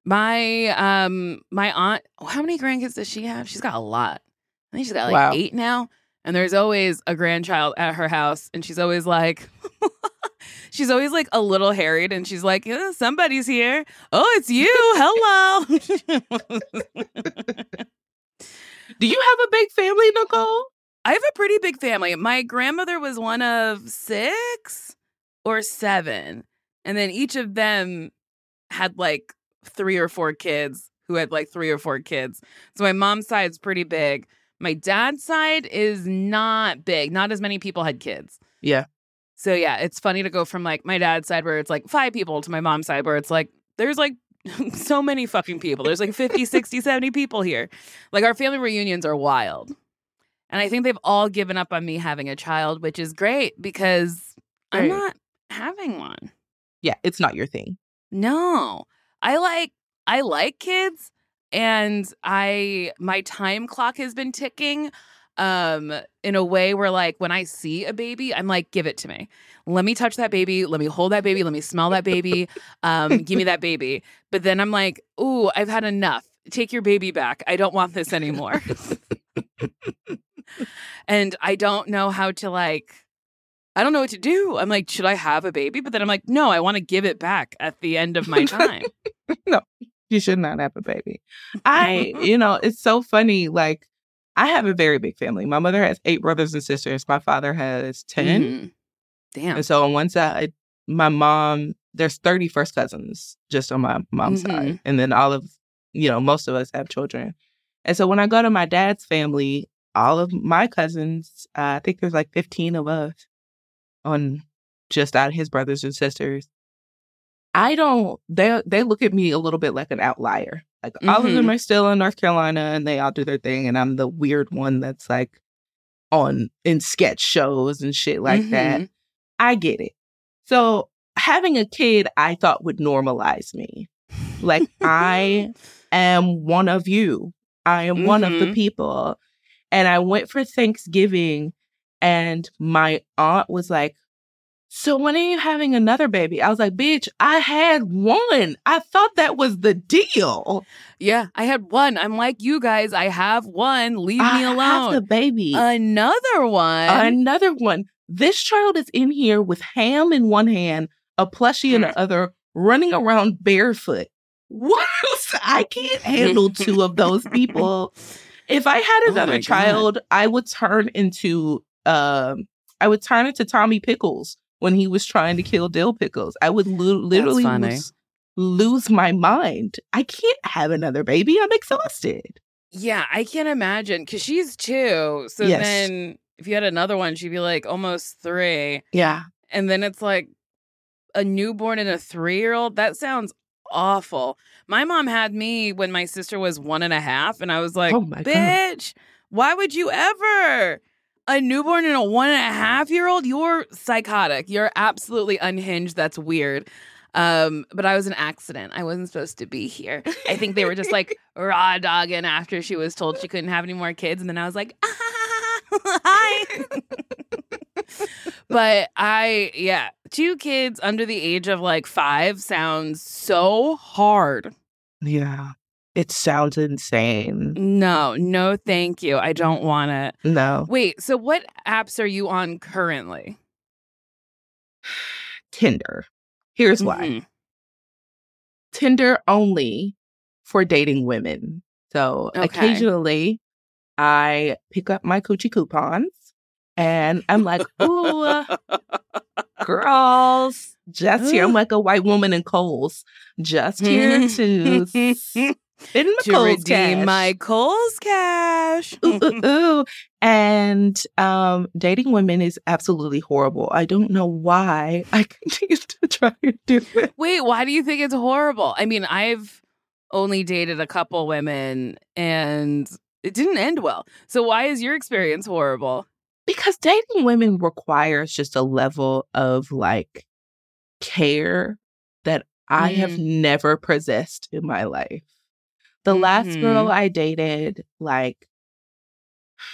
My um my aunt, how many grandkids does she have? She's got a lot. I think she's got like Wow. eight now. And there's always a grandchild at her house, and she's always like, she's always like a little harried, and she's like, "Yeah, somebody's here. Oh, it's you. Hello. Do you have a big family, Nicole? I have a pretty big family. My grandmother was one of six or seven. And then each of them had like three or four kids who had like three or four kids. So my mom's side's pretty big. My dad's side is not big. Not as many people had kids. Yeah. So yeah, it's funny to go from like my dad's side where it's like five people to my mom's side where it's like there's like so many fucking people. There's like 50, 60, 70 people here. Like our family reunions are wild. And I think they've all given up on me having a child, which is great because I'm not having one. Yeah, it's not your thing. No. I like I like kids and I my time clock has been ticking um in a way where like when I see a baby, I'm like give it to me. Let me touch that baby, let me hold that baby, let me smell that baby. Um give me that baby. But then I'm like, "Ooh, I've had enough. Take your baby back. I don't want this anymore." and I don't know how to like I don't know what to do. I'm like, should I have a baby? But then I'm like, no, I want to give it back at the end of my time. No, you should not have a baby. I, you know, it's so funny. Like, I have a very big family. My mother has eight brothers and sisters. My father has 10. Mhm. Damn. And so on one side, my mom, there's 30 first cousins just on my mom's Mhm. side. And then all of, you know, most of us have children. And so when I go to my dad's family, all of my cousins, uh, I think there's like 15 of us on just out of his brothers and sisters. I don't, they, they look at me a little bit like an outlier. Like all of them are still in North Carolina and they all do their thing. And I'm the weird one that's like on in sketch shows and shit like that. Mhm. I get it. So having a kid, I thought would normalize me. Like I am one of you. I am one of the Mhm. people. And I went for Thanksgiving and my aunt was like, So when are you having another baby? I was like, bitch, I had one. I thought that was the deal. Yeah, I had one. I'm like you guys. I have one. Leave I me have alone. the baby. Another one. Another one. This child is in here with ham in one hand, a plushie in the mm-hmm. other, running around barefoot. What else? I can't handle two of those people. If I had Oh another God. child, I would turn into um I would turn into Tommy Pickles when he was trying to kill Dill Pickles. I would li- literally lose lose my mind. I can't have another baby. I'm exhausted. Yeah, I can't imagine because she's two. So Yes. then if you had another one, she'd be like almost three. Yeah. And then it's like a newborn and a three year old. That sounds awful. My mom had me when my sister was one and a half, and I was like, oh my God. bitch, why would you ever? A newborn and a one and a half year old? You're psychotic. You're absolutely unhinged. That's weird. Um, but I was an accident. I wasn't supposed to be here. I think they were just like raw dogging after she was told she couldn't have any more kids. And then I was like, hi. but I, yeah, two kids under the age of like five sounds so hard. Yeah. It sounds insane. No, no, thank you. I don't want it. No. Wait, so what apps are you on currently? Tinder. Here's why. Mhm. Tinder only for dating women. So Okay. occasionally I pick up my coochie coupons and I'm like, ooh, girls, just here. I'm like a white woman in Kohl's, just here to spend my to Kohl's redeem cash. my Kohl's cash. ooh, ooh, ooh. And um, dating women is absolutely horrible. I don't know why I continue to try to do it. Wait, why do you think it's horrible? I mean, I've only dated a couple women and it didn't end well. So why is your experience horrible? Because dating women requires just a level of like care that I have Mm. never possessed in my life. The last girl Mhm. I dated, like,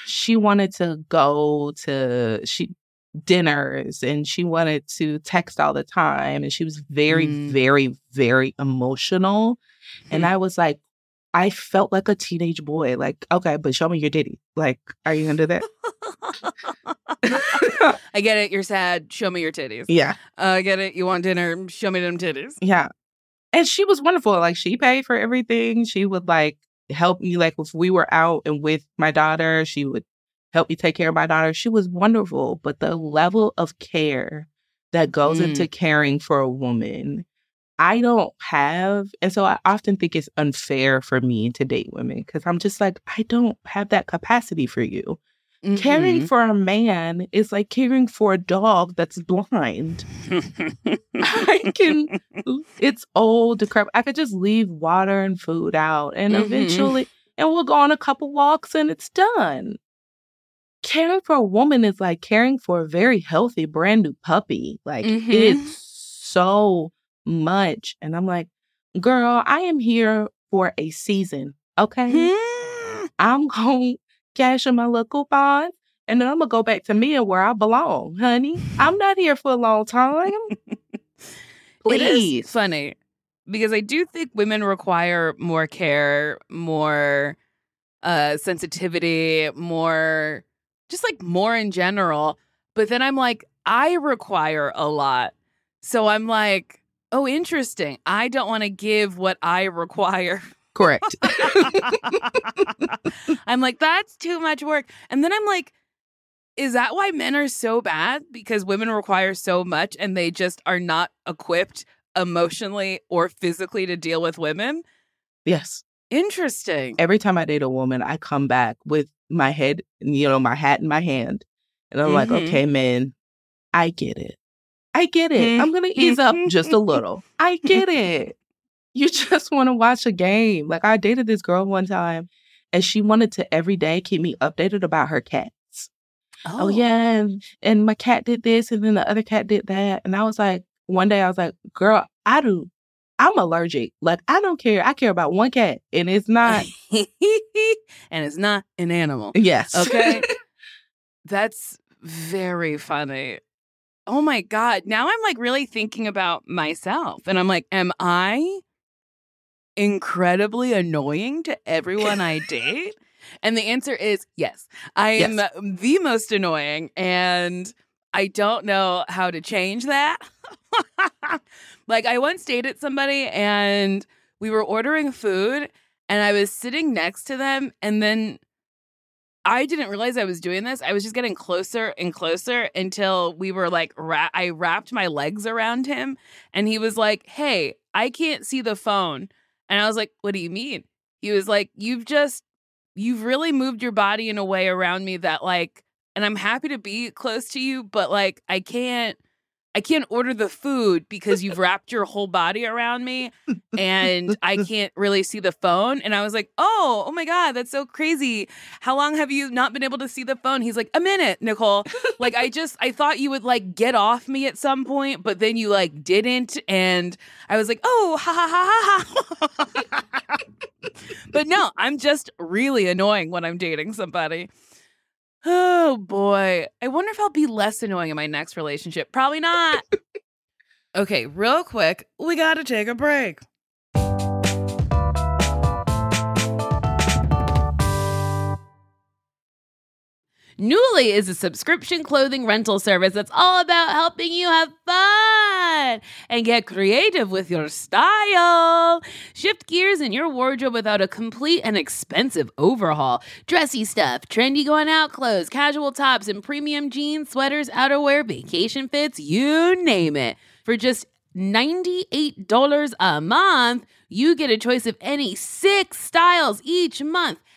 she wanted to go to she dinners and she wanted to text all the time and she was very Mm. very very emotional and Hmm. i was like i felt like a teenage boy like okay but show me your ditty like are you gonna do that I get it. You're sad. Show me your titties. yeah Uh, I get it. You want dinner. Show me them titties. Yeah. And she was wonderful. Like she paid for everything. She would like help me. Like if we were out and with my daughter, she would help me take care of my daughter. She was wonderful. But the level of care that goes Mm. into caring for a woman, I don't have. And so I often think it's unfair for me to date women because I'm just like, I don't have that capacity for you. Caring Mhm. for a man is like caring for a dog that's blind. I can it's old, decrepit. I could just leave water and food out and Mhm. eventually and we'll go on a couple walks and it's done. Caring for a woman is like caring for a very healthy brand new puppy. Like Mhm. it is so much. And I'm like, girl, I am here for a season. Okay. Hmm. I'm gonna cash in my little coupon and then I'm gonna go back to me and where I belong, honey. I'm not here for a long time. It is Please. funny because I do think women require more care, more uh sensitivity, more just like more in general. But then I'm like, I require a lot. So I'm like, oh, interesting. I don't want to give what I require. Correct. I'm like, that's too much work. And then I'm like, is that why men are so bad? Because women require so much and they just are not equipped emotionally or physically to deal with women? yes. Interesting. Every time I date a woman, I come back with my head, you know, my hat in my hand. And I'm like, Mhm. okay, man, I get it. I get it. I'm going to mm-hmm. ease up just a mm-hmm. little. I get it. You just want to watch a game. Like, I dated this girl one time and she wanted to every day keep me updated about her cats. Oh, oh yeah and, and my cat did this and then the other cat did that and i was like one day i was like girl i do i'm allergic like i don't care i care about one cat and it's not and it's not an animal. yes Okay. That's very funny. Oh my God. Now I'm like really thinking about myself. And I'm like, am I incredibly annoying to everyone I date? And the answer is yes. I am Yes. the most annoying. And I don't know how to change that. like, I once dated somebody and we were ordering food and I was sitting next to them. And then I didn't realize I was doing this. I was just getting closer and closer until we were like, ra- I wrapped my legs around him and he was like, Hey, I can't see the phone. And I was like, What do you mean? He was like, You've just, you've really moved your body in a way around me that like, and I'm happy to be close to you, but like, I can't, I can't order the food because you've wrapped your whole body around me and I can't really see the phone. And I was like, oh, oh my God, that's so crazy. How long have you not been able to see the phone? He's like, a minute, Nicole. like, I just, I thought you would like get off me at some point, but then you like didn't. And I was like, oh, ha ha ha ha ha. but no, I'm just really annoying when I'm dating somebody. Oh boy. I wonder if I'll be less annoying in my next relationship. Probably not. okay, real quick, we got to take a break. Nuuly is a subscription clothing rental service that's all about helping you have fun and get creative with your style. Shift gears in your wardrobe without a complete and expensive overhaul. Dressy stuff, trendy going out clothes, casual tops, and premium jeans, sweaters, outerwear, vacation fits, you name it. For just $98 a month, you get a choice of any six styles each month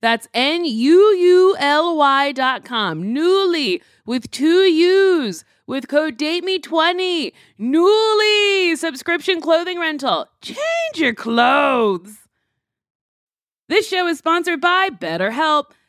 That's N U U L Y dot com. Nuuly with two U's with code DATEME20. Nuuly subscription clothing rental. Change your clothes. This show is sponsored by BetterHelp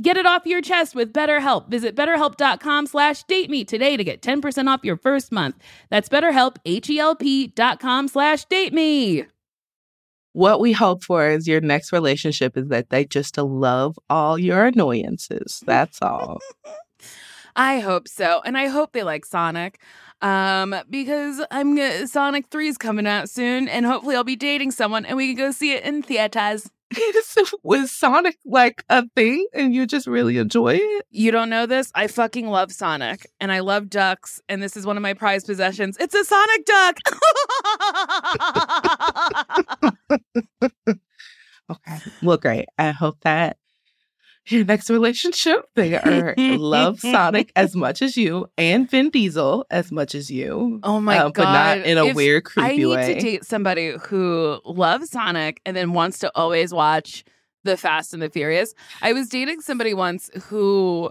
Get it off your chest with BetterHelp. Visit betterhelp.com slash date me today to get 10% off your first month. That's betterhelp, H-E-L-P dot com slash date me. What we hope for is your next relationship is that they just love all your annoyances. That's all. I hope so. And I hope they like Sonic. Um, because I'm gonna, Sonic 3 is coming out soon, and hopefully I'll be dating someone and we can go see it in theaters. was Sonic like a thing and you just really enjoy it? You don't know this? I fucking love Sonic and I love ducks and this is one of my prized possessions. It's a Sonic duck. okay. Well, great. I hope that your next relationship, they are love Sonic as much as you and Vin Diesel as much as you. Oh my uh, god! But not in a if weird, creepy I need way. to date somebody who loves Sonic and then wants to always watch the Fast and the Furious. I was dating somebody once who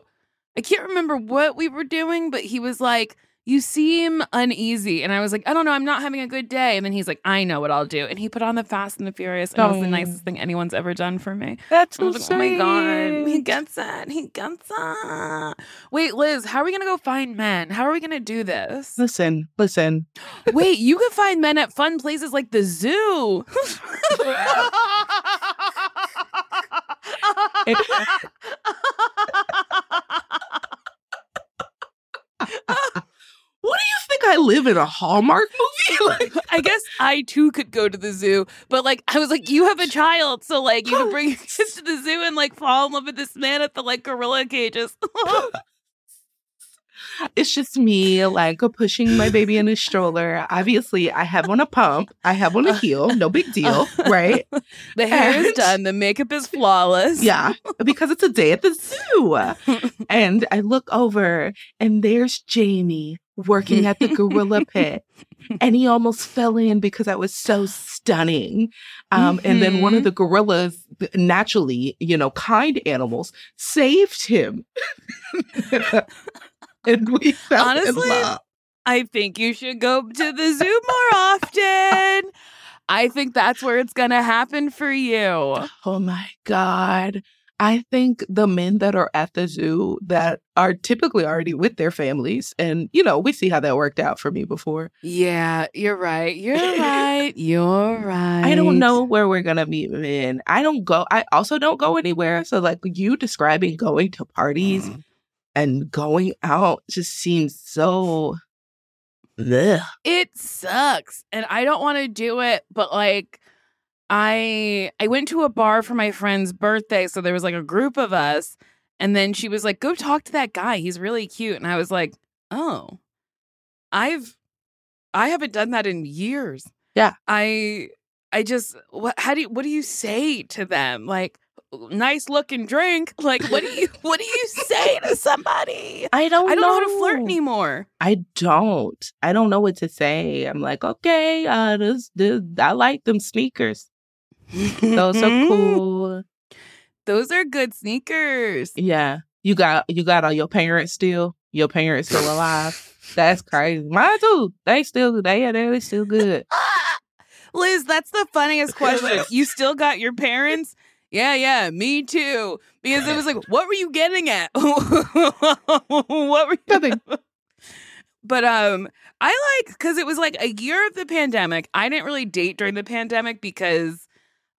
I can't remember what we were doing, but he was like you seem uneasy. And I was like, I don't know, I'm not having a good day. And then he's like, I know what I'll do. And he put on the Fast and the Furious. And oh. it was the nicest thing anyone's ever done for me. That's so like, Oh my God. He gets it. He gets it. Wait, Liz, how are we going to go find men? How are we going to do this? Listen, listen. Wait, you can find men at fun places like the zoo. what do you think I live in a Hallmark movie? like, I guess I too could go to the zoo, but like I was like, you have a child, so like you can bring your kids to the zoo and like fall in love with this man at the like gorilla cages. it's just me like pushing my baby in a stroller. Obviously, I have on a pump, I have on a heel, no big deal, right? the hair is done, the makeup is flawless. Yeah, because it's a day at the zoo. and I look over and there's Jamie working at the gorilla pit. And he almost fell in because I was so stunning. Um, And then one of Mhm. the gorillas, naturally, you know, kind animals, saved him. and we fell Honestly, in love. I think you should go to the zoo more often. I think that's where it's gonna happen for you. Oh my God. I think the men that are at the zoo that are typically already with their families, and you know, we see how that worked out for me before. Yeah, you're right. You're right. You're right. I don't know where we're gonna meet men. I don't go. I also don't go anywhere. So, like you describing going to parties mm-hmm. and going out just seems so. Ugh. It sucks. And I don't want to do it, but like I I went to a bar for my friend's birthday, so there was like a group of us, and then she was like, "Go talk to that guy. He's really cute." And I was like, "Oh. I've I haven't done that in years." Yeah. I I just what how do you what do you say to them? Like nice looking drink. Like what do you what do you say to somebody? I don't. I don't know how to flirt anymore. I don't. I don't know what to say. I'm like, okay, uh, this, this, I like them sneakers. Those are cool. Those are good sneakers. Yeah. You got you got all your parents still? Your parents still alive? That's crazy. Mine too. They still they they still good. Liz, that's the funniest question. You still got your parents? Yeah, yeah, me too. Because it was like, what were you getting at? what were you Nothing. But um I like cuz it was like a year of the pandemic. I didn't really date during the pandemic because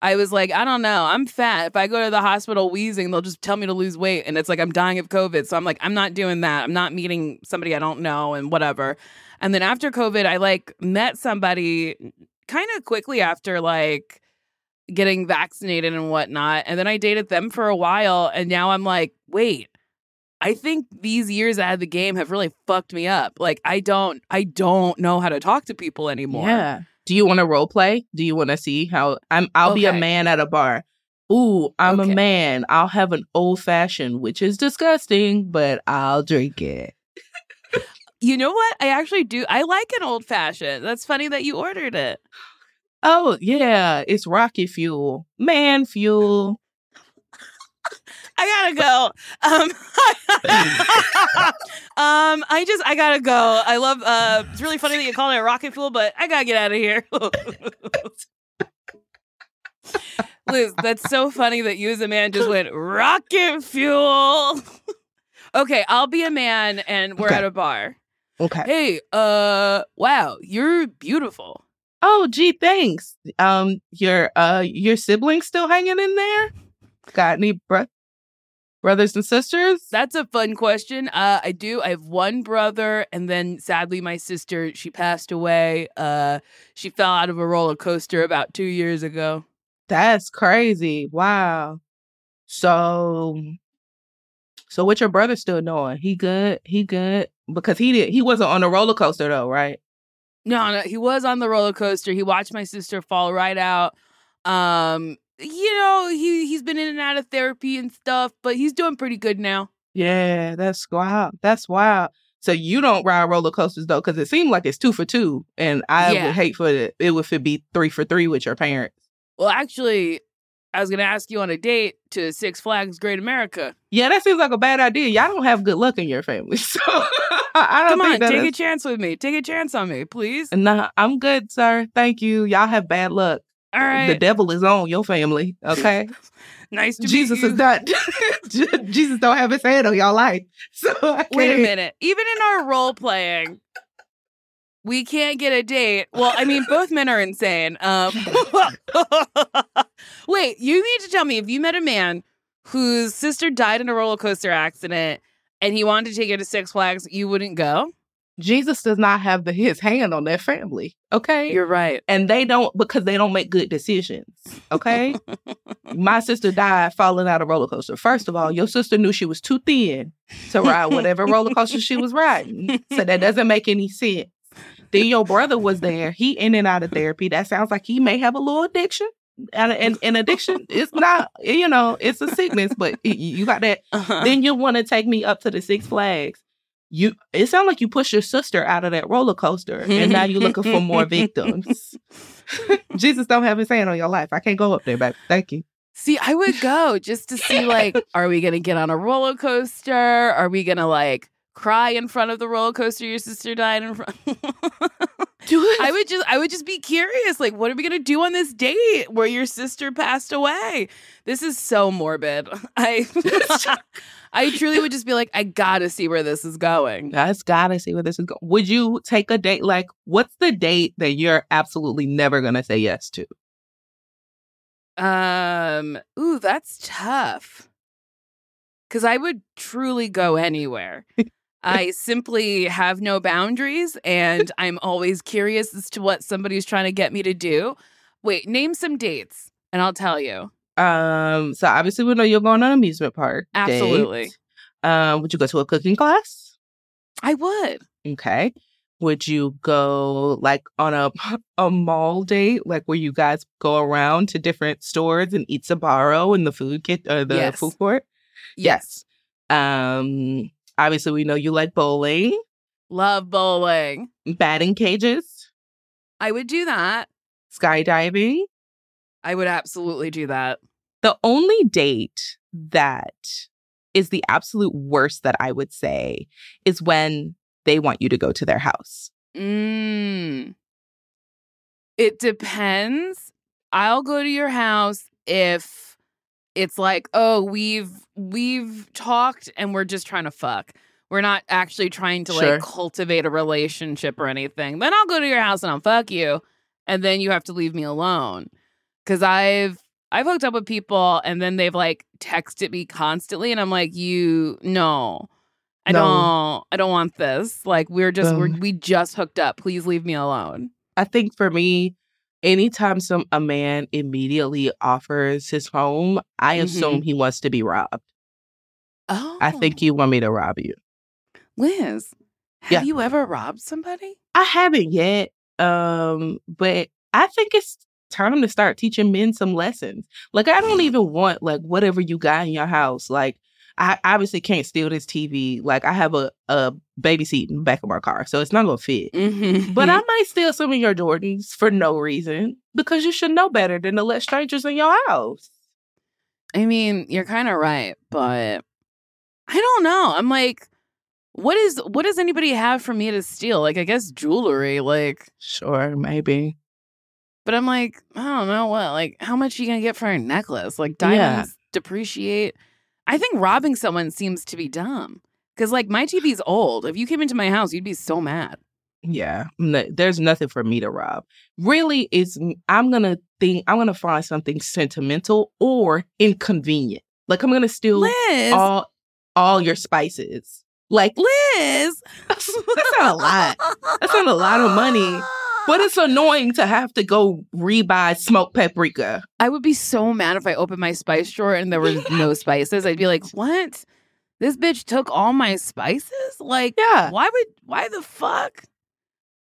I was like, I don't know, I'm fat. If I go to the hospital wheezing, they'll just tell me to lose weight and it's like I'm dying of COVID. So I'm like, I'm not doing that. I'm not meeting somebody I don't know and whatever. And then after COVID, I like met somebody kind of quickly after like getting vaccinated and whatnot. And then I dated them for a while. And now I'm like, wait, I think these years out of the game have really fucked me up. Like I don't I don't know how to talk to people anymore. Yeah. Do you want to role play? Do you want to see how I'm I'll be a man at a bar. Ooh, I'm Okay. a man. I'll have an old fashioned, which is disgusting, but I'll drink it. You know what? I actually do. I like an old fashioned. That's funny that you ordered it. Oh, yeah, it's rocket fuel. Man fuel. I gotta go. Um, um, I just I gotta go. I love. Uh, it's really funny that you call it a rocket fuel, but I gotta get out of here. Liz, that's so funny that you as a man just went rocket fuel. okay, I'll be a man, and we're Okay. at a bar. Okay. Hey, uh, wow, you're beautiful. Oh, gee, thanks. Um, your uh your siblings still hanging in there? Got any bro- brothers and sisters? That's a fun question. Uh, I do. I have one brother, and then sadly, my sister. She passed away. Uh, she fell out of a roller coaster about two years ago. That's crazy. Wow. So so what your brother still doing? He good? He good? Because he did he wasn't on a roller coaster though, right? No, no, he was on the roller coaster. He watched my sister fall right out. Um, you know, he he's been in and out of therapy and stuff, but he's doing pretty good now. Yeah, that's wild. That's wild. So you don't ride roller coasters though, because it seemed like it's two for two, and I Yeah. would hate for it. It would be three for three with your parents. Well, actually, I was gonna ask you on a date to Six Flags Great America. Yeah, that seems like a bad idea. Y'all don't have good luck in your family, so I don't Come on, take a chance with me. Take a chance on me, please. Nah, I'm good, sir. Thank you. Y'all have bad luck. All right. The devil is on your family. Okay, nice to Jesus meet you. is not. Jesus don't have his hand on y'all life. So I Wait a minute. Even in our role playing, we can't get a date. Well, I mean, both men are insane. Um, wait, you need to tell me if you met a man whose sister died in a roller coaster accident and he wanted to take her to Six Flags, you wouldn't go? Jesus does not have the, his hand on their family. Okay. You're right. and they don't because they don't make good decisions. Okay. My sister died falling out of roller coaster. First of all, your sister knew she was too thin to ride whatever roller coaster she was riding. So that doesn't make any sense. Then your brother was there. He in and out of therapy. That sounds like he may have a little addiction. And, and, and addiction is not, you know, it's a sickness, but you got that. Uh-huh. Then you want to take me up to the Six Flags. You, it sounds like you pushed your sister out of that roller coaster, and now you're looking for more victims. Jesus don't have his hand on your life. I can't go up there, baby. Thank you. See, I would go just to see like, are we gonna get on a roller coaster? Are we gonna like cry in front of the roller coaster your sister died in front? Do it. I would just I would just be curious, like, what are we gonna do on this date where your sister passed away? This is so morbid. I I truly would just be like, I gotta see where this is going. Guys, gotta see where this is going. Would you take a date? Like, what's the date that you're absolutely never gonna say yes to? Um, ooh, that's tough. Cause I would truly go anywhere. I simply have no boundaries and I'm always curious as to what somebody's trying to get me to do. Wait, name some dates and I'll tell you. Um, so obviously we know you're going on an amusement park. date. Absolutely. Um, would you go to a cooking class? I would. Okay. Would you go like on a a mall date, like where you guys go around to different stores and eat Sbarro in the food kit or the Yes. food court? Yes. Um, obviously we know you like bowling, Love bowling. batting cages, I would do that. skydiving. I would absolutely do that. The only date that is the absolute worst that I would say is when they want you to go to their house. Mm. It depends. I'll go to your house if it's like, oh, we've we've talked and we're just trying to fuck. We're not actually trying to Sure. like cultivate a relationship or anything. Then I'll go to your house and I'll fuck you, and then you have to leave me alone. Cause I've I've hooked up with people and then they've like texted me constantly, and I'm like, you no. I No. don't I don't want this. Like we're just we're, Um. we just hooked up. Please leave me alone. I think for me, anytime some a man immediately offers his home, I Mhm. assume he wants to be robbed. Oh. I think you want me to rob you. Liz, have Yeah. you ever robbed somebody? I haven't yet, um, but I think it's time to start teaching men some lessons. Like I don't even want like whatever you got in your house. Like I obviously can't steal this TV. Like I have a a baby seat in the back of my car, so it's not gonna fit. Mm-hmm. But I might steal some of your Jordans for no reason because you should know better than to let strangers in your house. I mean, you're kind of right, but I don't know. I'm like, what is what does anybody have for me to steal? Like, I guess jewelry. Like, Sure, maybe. But I'm like, I don't know what. Like, how much are you gonna get for a necklace? Like, Yeah. diamonds depreciate. I think robbing someone seems to be dumb because, like, my TV's old. If you came into my house, you'd be so mad. Yeah, no- there's nothing for me to rob. Really, is I'm gonna think I'm gonna find something sentimental or inconvenient. Like I'm gonna steal Liz, all all your spices. Like Liz, that's not a lot. That's not a lot of money. But it's annoying to have to go rebuy smoked paprika. I would be so mad if I opened my spice drawer and there was no spices. I'd be like, "What? This bitch took all my spices? Like, Yeah. why would? Why the fuck?"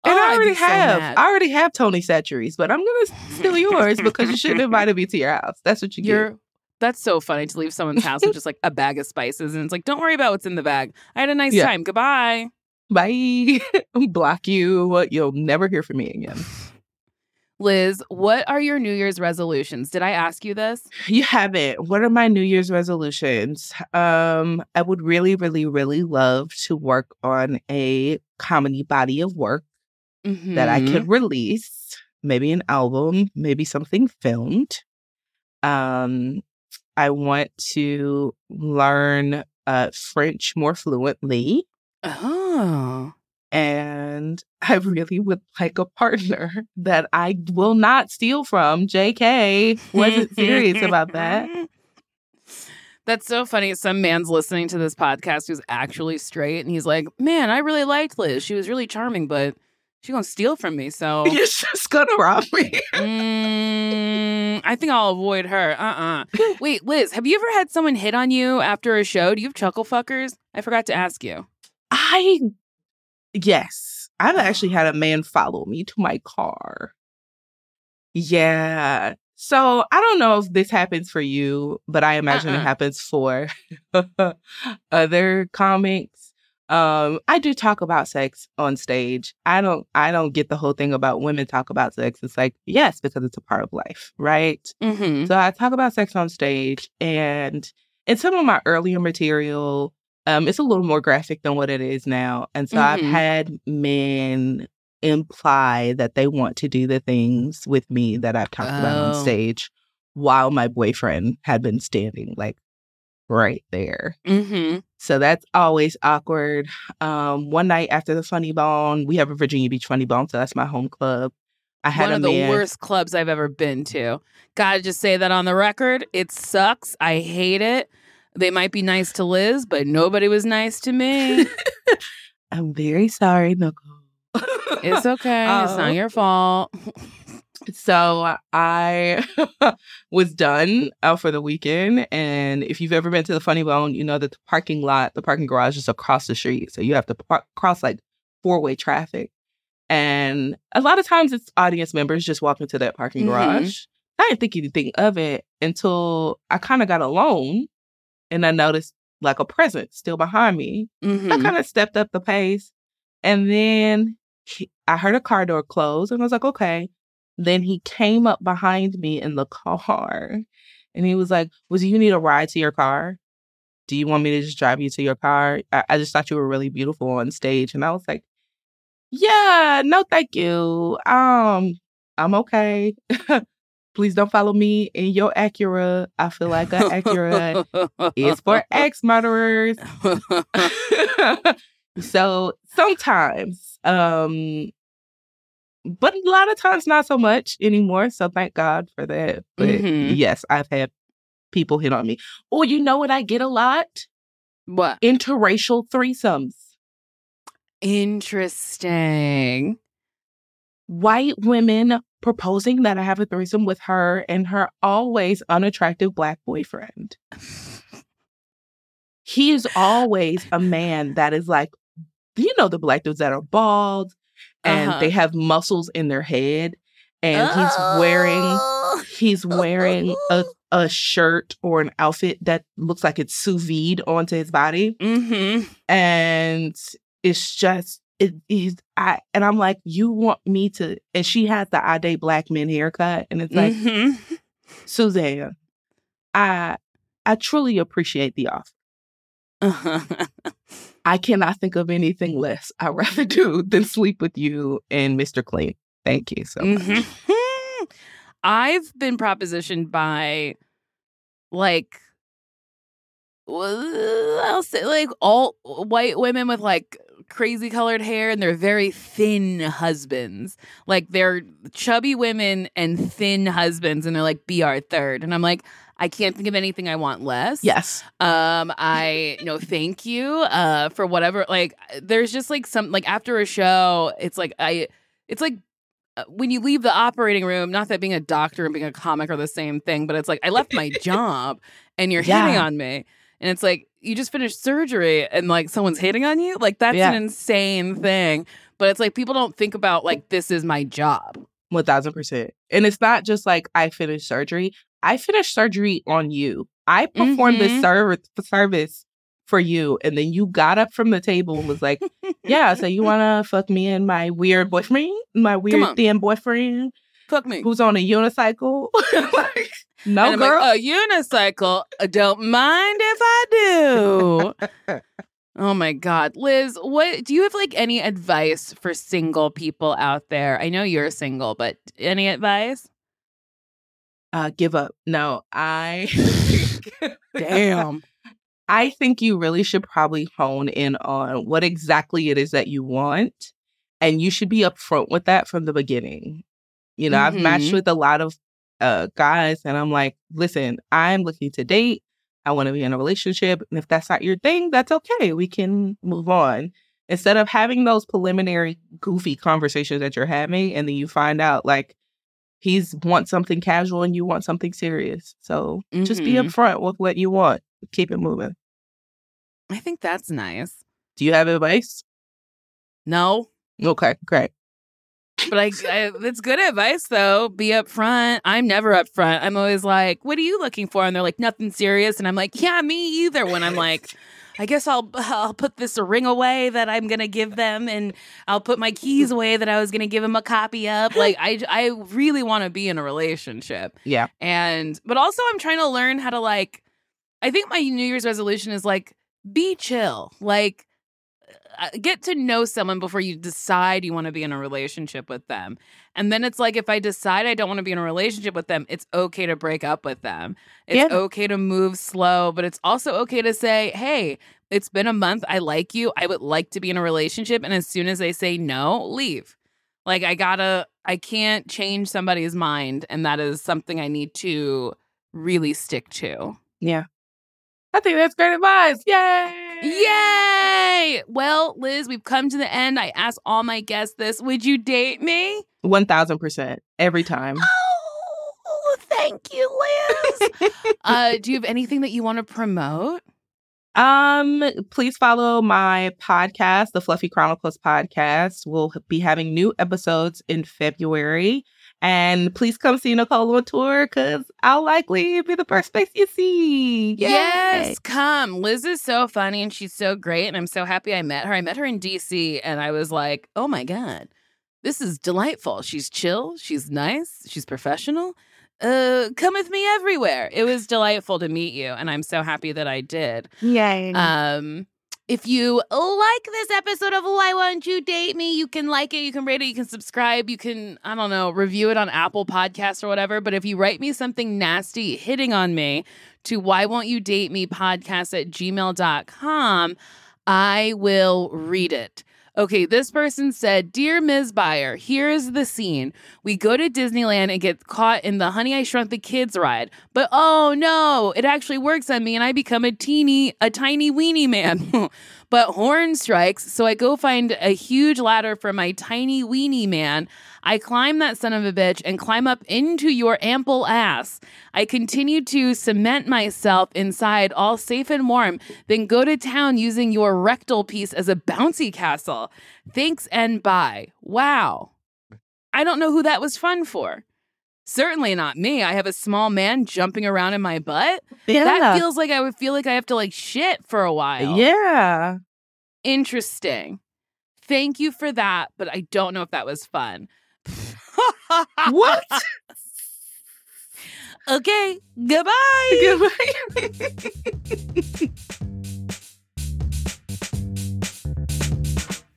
And Oh, I already have. mad. I already have Tony Chachere's, but I'm gonna steal yours because you shouldn't have invited me to your house. That's what you You're. That's so funny to leave someone's house with just like a bag of spices, and it's like, don't worry about what's in the bag. I had a nice Yeah. time. Goodbye. Bye. Block you. You'll never hear from me again. Liz, what are your New Year's resolutions? Did I ask you this? You haven't. What are my New Year's resolutions? Um, I would really, really, really love to work on a comedy body of work that I could release, maybe an album, maybe something filmed. Um, I want to learn uh French more fluently. Oh. And I really would like a partner that I will not steal from. JK wasn't serious about that. That's so funny. Some man's listening to this podcast who's actually straight, and he's like, "Man, I really liked Liz. She was really charming, but she gonna steal from me." So You're just gonna rob me. mm, I think I'll avoid her. Uh uh Wait, Liz, have you ever had someone hit on you after a show? Do you have chuckle fuckers? I forgot to ask you. I yes, I've actually had a man follow me to my car. Yeah. So I don't know if this happens for you, but I imagine Uh-uh. it happens for other comics. Um, I do talk about sex on stage. I don't I don't get the whole thing about women talk about sex. It's like, yes, because it's a part of life, right? Mm-hmm. So I talk about sex on stage and in some of my earlier material, um, it's a little more graphic than what it is now. And so I've Mhm. had men imply that they want to do the things with me that I've talked about Oh. on stage while my boyfriend had been standing like right there. Mm-hmm. So that's always awkward. Um, one night after the Funny Bone, we have a Virginia Beach Funny Bone, so that's my home club. I had One of the worst clubs I've ever been to. Gotta just say that on the record. It sucks. I hate it. They might be nice to Liz, but nobody was nice to me. I'm very sorry, Nicole. It's okay. it's Oh. not your fault. So I was done out for the weekend. And if you've ever been to the Funny Bone, you know that the parking lot, the parking garage is across the street. So you have to par- cross like four way traffic. And a lot of times it's audience members just walking to that parking Mhm. garage. I didn't think anything of it until I kind of got alone and I noticed like a presence still behind me. I Mhm. kind of stepped up the pace. And then he, I heard a car door close and I was like, okay. Then he came up behind me in the car and he was like, Was you need a ride to your car? Do you want me to just drive you to your car? I, I just thought you were really beautiful on stage. And I was like, Yeah, no, thank you. Um, I'm okay. Please don't follow me in your Acura. I feel like an Acura is for ex murderers. so sometimes, um, but a lot of times not so much anymore. So thank God for that. But Mhm. yes, I've had people hit on me. Or you know what I get a lot? what? Interracial threesomes. Interesting. White women proposing that I have a threesome with her and her always unattractive black boyfriend. He is always a man that is like, you know, the black dudes that are bald and Uh-huh. they have muscles in their head, and he's wearing Oh. he's wearing a a shirt or an outfit that looks like it's sous vide onto his body, Mm-hmm. and it's just it is I and I'm like, you want me to? And she has the I date black men haircut, and it's like hmm Suzanne, I I truly appreciate the offer. I cannot think of anything less I'd rather do than sleep with you and Mr. Clean. Thank you so much. Mhm. I've been propositioned by like I'll say like all white women with like crazy colored hair and they're very thin husbands. Like they're chubby women and thin husbands and they're like be our third. And I'm like I can't think of anything I want less. Yes. Um, I no, thank you. Uh, for whatever. Like, there's just like some like after a show, it's like I, it's like uh, when you leave the operating room. Not that being a doctor and being a comic are the same thing, but it's like I left my job and you're hitting on me, and it's like you just finished surgery and like someone's hitting on you. Like that's Yeah. an insane thing. But it's like people don't think about like this is my job. One thousand percent. And it's not just like I finished surgery. I finished surgery on you. I performed this Mhm. service service for you, and then you got up from the table and was like, "Yeah, so you want to fuck me and my weird boyfriend, my weird thin boyfriend Fuck me. who's on a unicycle?" like, no, girl. like, a unicycle. I don't mind if I do. oh my God. Liz, what do you have like any advice for single people out there? I know you're single, but any advice? uh, give up. No, I. Damn. I think you really should probably hone in on what exactly it is that you want. And you should be upfront with that from the beginning. You know, I've matched Mhm. with a lot of uh, guys, and I'm like, listen, I'm looking to date. I want to be in a relationship. And if that's not your thing, that's okay. We can move on. Instead of having those preliminary goofy conversations that you're having and then you find out like he's wants something casual and you want something serious. So mm-hmm. just be Mhm. upfront with what you want. Keep it moving. I think that's nice. Do you have advice? No, Okay, great. But I, I it's good advice though. Be upfront. I'm never upfront. I'm always like, "What are you looking for?" And they're like, "Nothing serious." And I'm like, "Yeah, me either." When I'm like, I guess I'll I'll put this ring away that I'm gonna give them, and I'll put my keys away that I was gonna give them a copy of. Like I I really want to be in a relationship, Yeah. and but also I'm trying to learn how to like. I think my New Year's resolution is like be chill, like Uh, get to know someone before you decide you want to be in a relationship with them. And then it's like if I decide I don't want to be in a relationship with them, it's okay to break up with them. It's Yeah. okay to move slow, but it's also okay to say, "Hey, it's been a month. I like you. I would like to be in a relationship." And as soon as they say no, leave. Like I got to I can't change somebody's mind, and that is something I need to really stick to. Yeah. I think that's great advice. Yay! Yay! Well, Liz, we've come to the end. I asked all my guests this. Would you date me? 1000% every time. Oh, thank you, Liz. uh, do you have anything that you want to promote? Um, please follow my podcast, the Fluffy Chronicles podcast. We'll be having new episodes in February. And please come see Nicole on tour because I'll likely be the first face you see. Yay! Yes, come. Liz is so funny and she's so great. And I'm so happy I met her. I met her in DC and I was like, oh my God, this is delightful. She's chill. She's nice. She's professional. Uh, come with me everywhere. It was delightful to meet you. And I'm so happy that I did. Yay. Um, if you like this episode of Why Won't You Date Me, you can like it, you can rate it, you can subscribe, you can, I don't know, review it on Apple Podcasts or whatever. But if you write me something nasty hitting on me to Why Won't You Date Me podcast at gmail.com, I will read it. Okay, this person said, Dear Ms. Byer, here is the scene. We go to Disneyland and get caught in the Honey I Shrunk the Kids ride. But oh no, it actually works on me and I become a teeny, a tiny weenie man. but horn strikes, so I go find a huge ladder for my tiny weenie man. I climb that son of a bitch and climb up into your ample ass. I continue to cement myself inside, all safe and warm, then go to town using your rectal piece as a bouncy castle. Thanks and bye. Wow. I don't know who that was fun for. Certainly not me. I have a small man jumping around in my butt. yeah. That feels like I would feel like I have to like shit for a while. yeah. Interesting. Thank you for that, but I don't know if that was fun. What? okay, goodbye.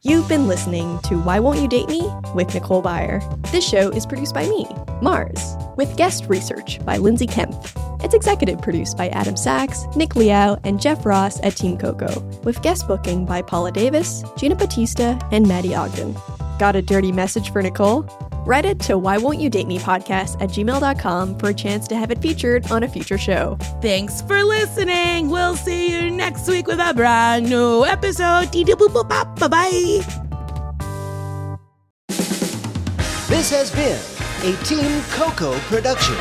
You've been listening to Why Won't You Date Me with Nicole Byer. This show is produced by me, Mars, with guest research by Lindsay Kemp. It's executive produced by Adam Sachs, Nick Liao, and Jeff Ross at Team Coco, with guest booking by Paula Davis, Gina Batista, and Maddie Ogden. Got a dirty message for Nicole? Write it to Why Won't You Date Me podcast at gmail.com for a chance to have it featured on a future show. Thanks for listening. We'll see you next week with a brand new episode. Bye bye. This has been a Team Coco production.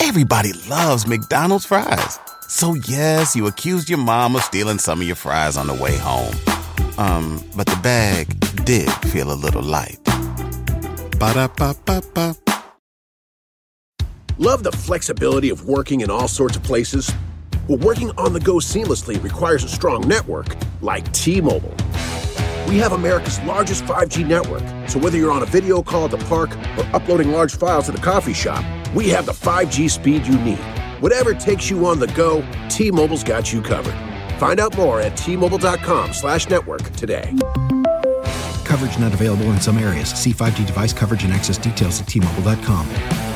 Everybody loves McDonald's fries. So yes, you accused your mom of stealing some of your fries on the way home. Um, but the bag did feel a little light. Ba-da-ba-ba-ba. Love the flexibility of working in all sorts of places? Well, working on the go seamlessly requires a strong network like T Mobile. We have America's largest 5G network, so whether you're on a video call at the park or uploading large files at the coffee shop, we have the 5G speed you need. Whatever takes you on the go, T Mobile's got you covered. Find out more at T-Mobile.com slash network today. Coverage not available in some areas. See 5G device coverage and access details at tmobile.com.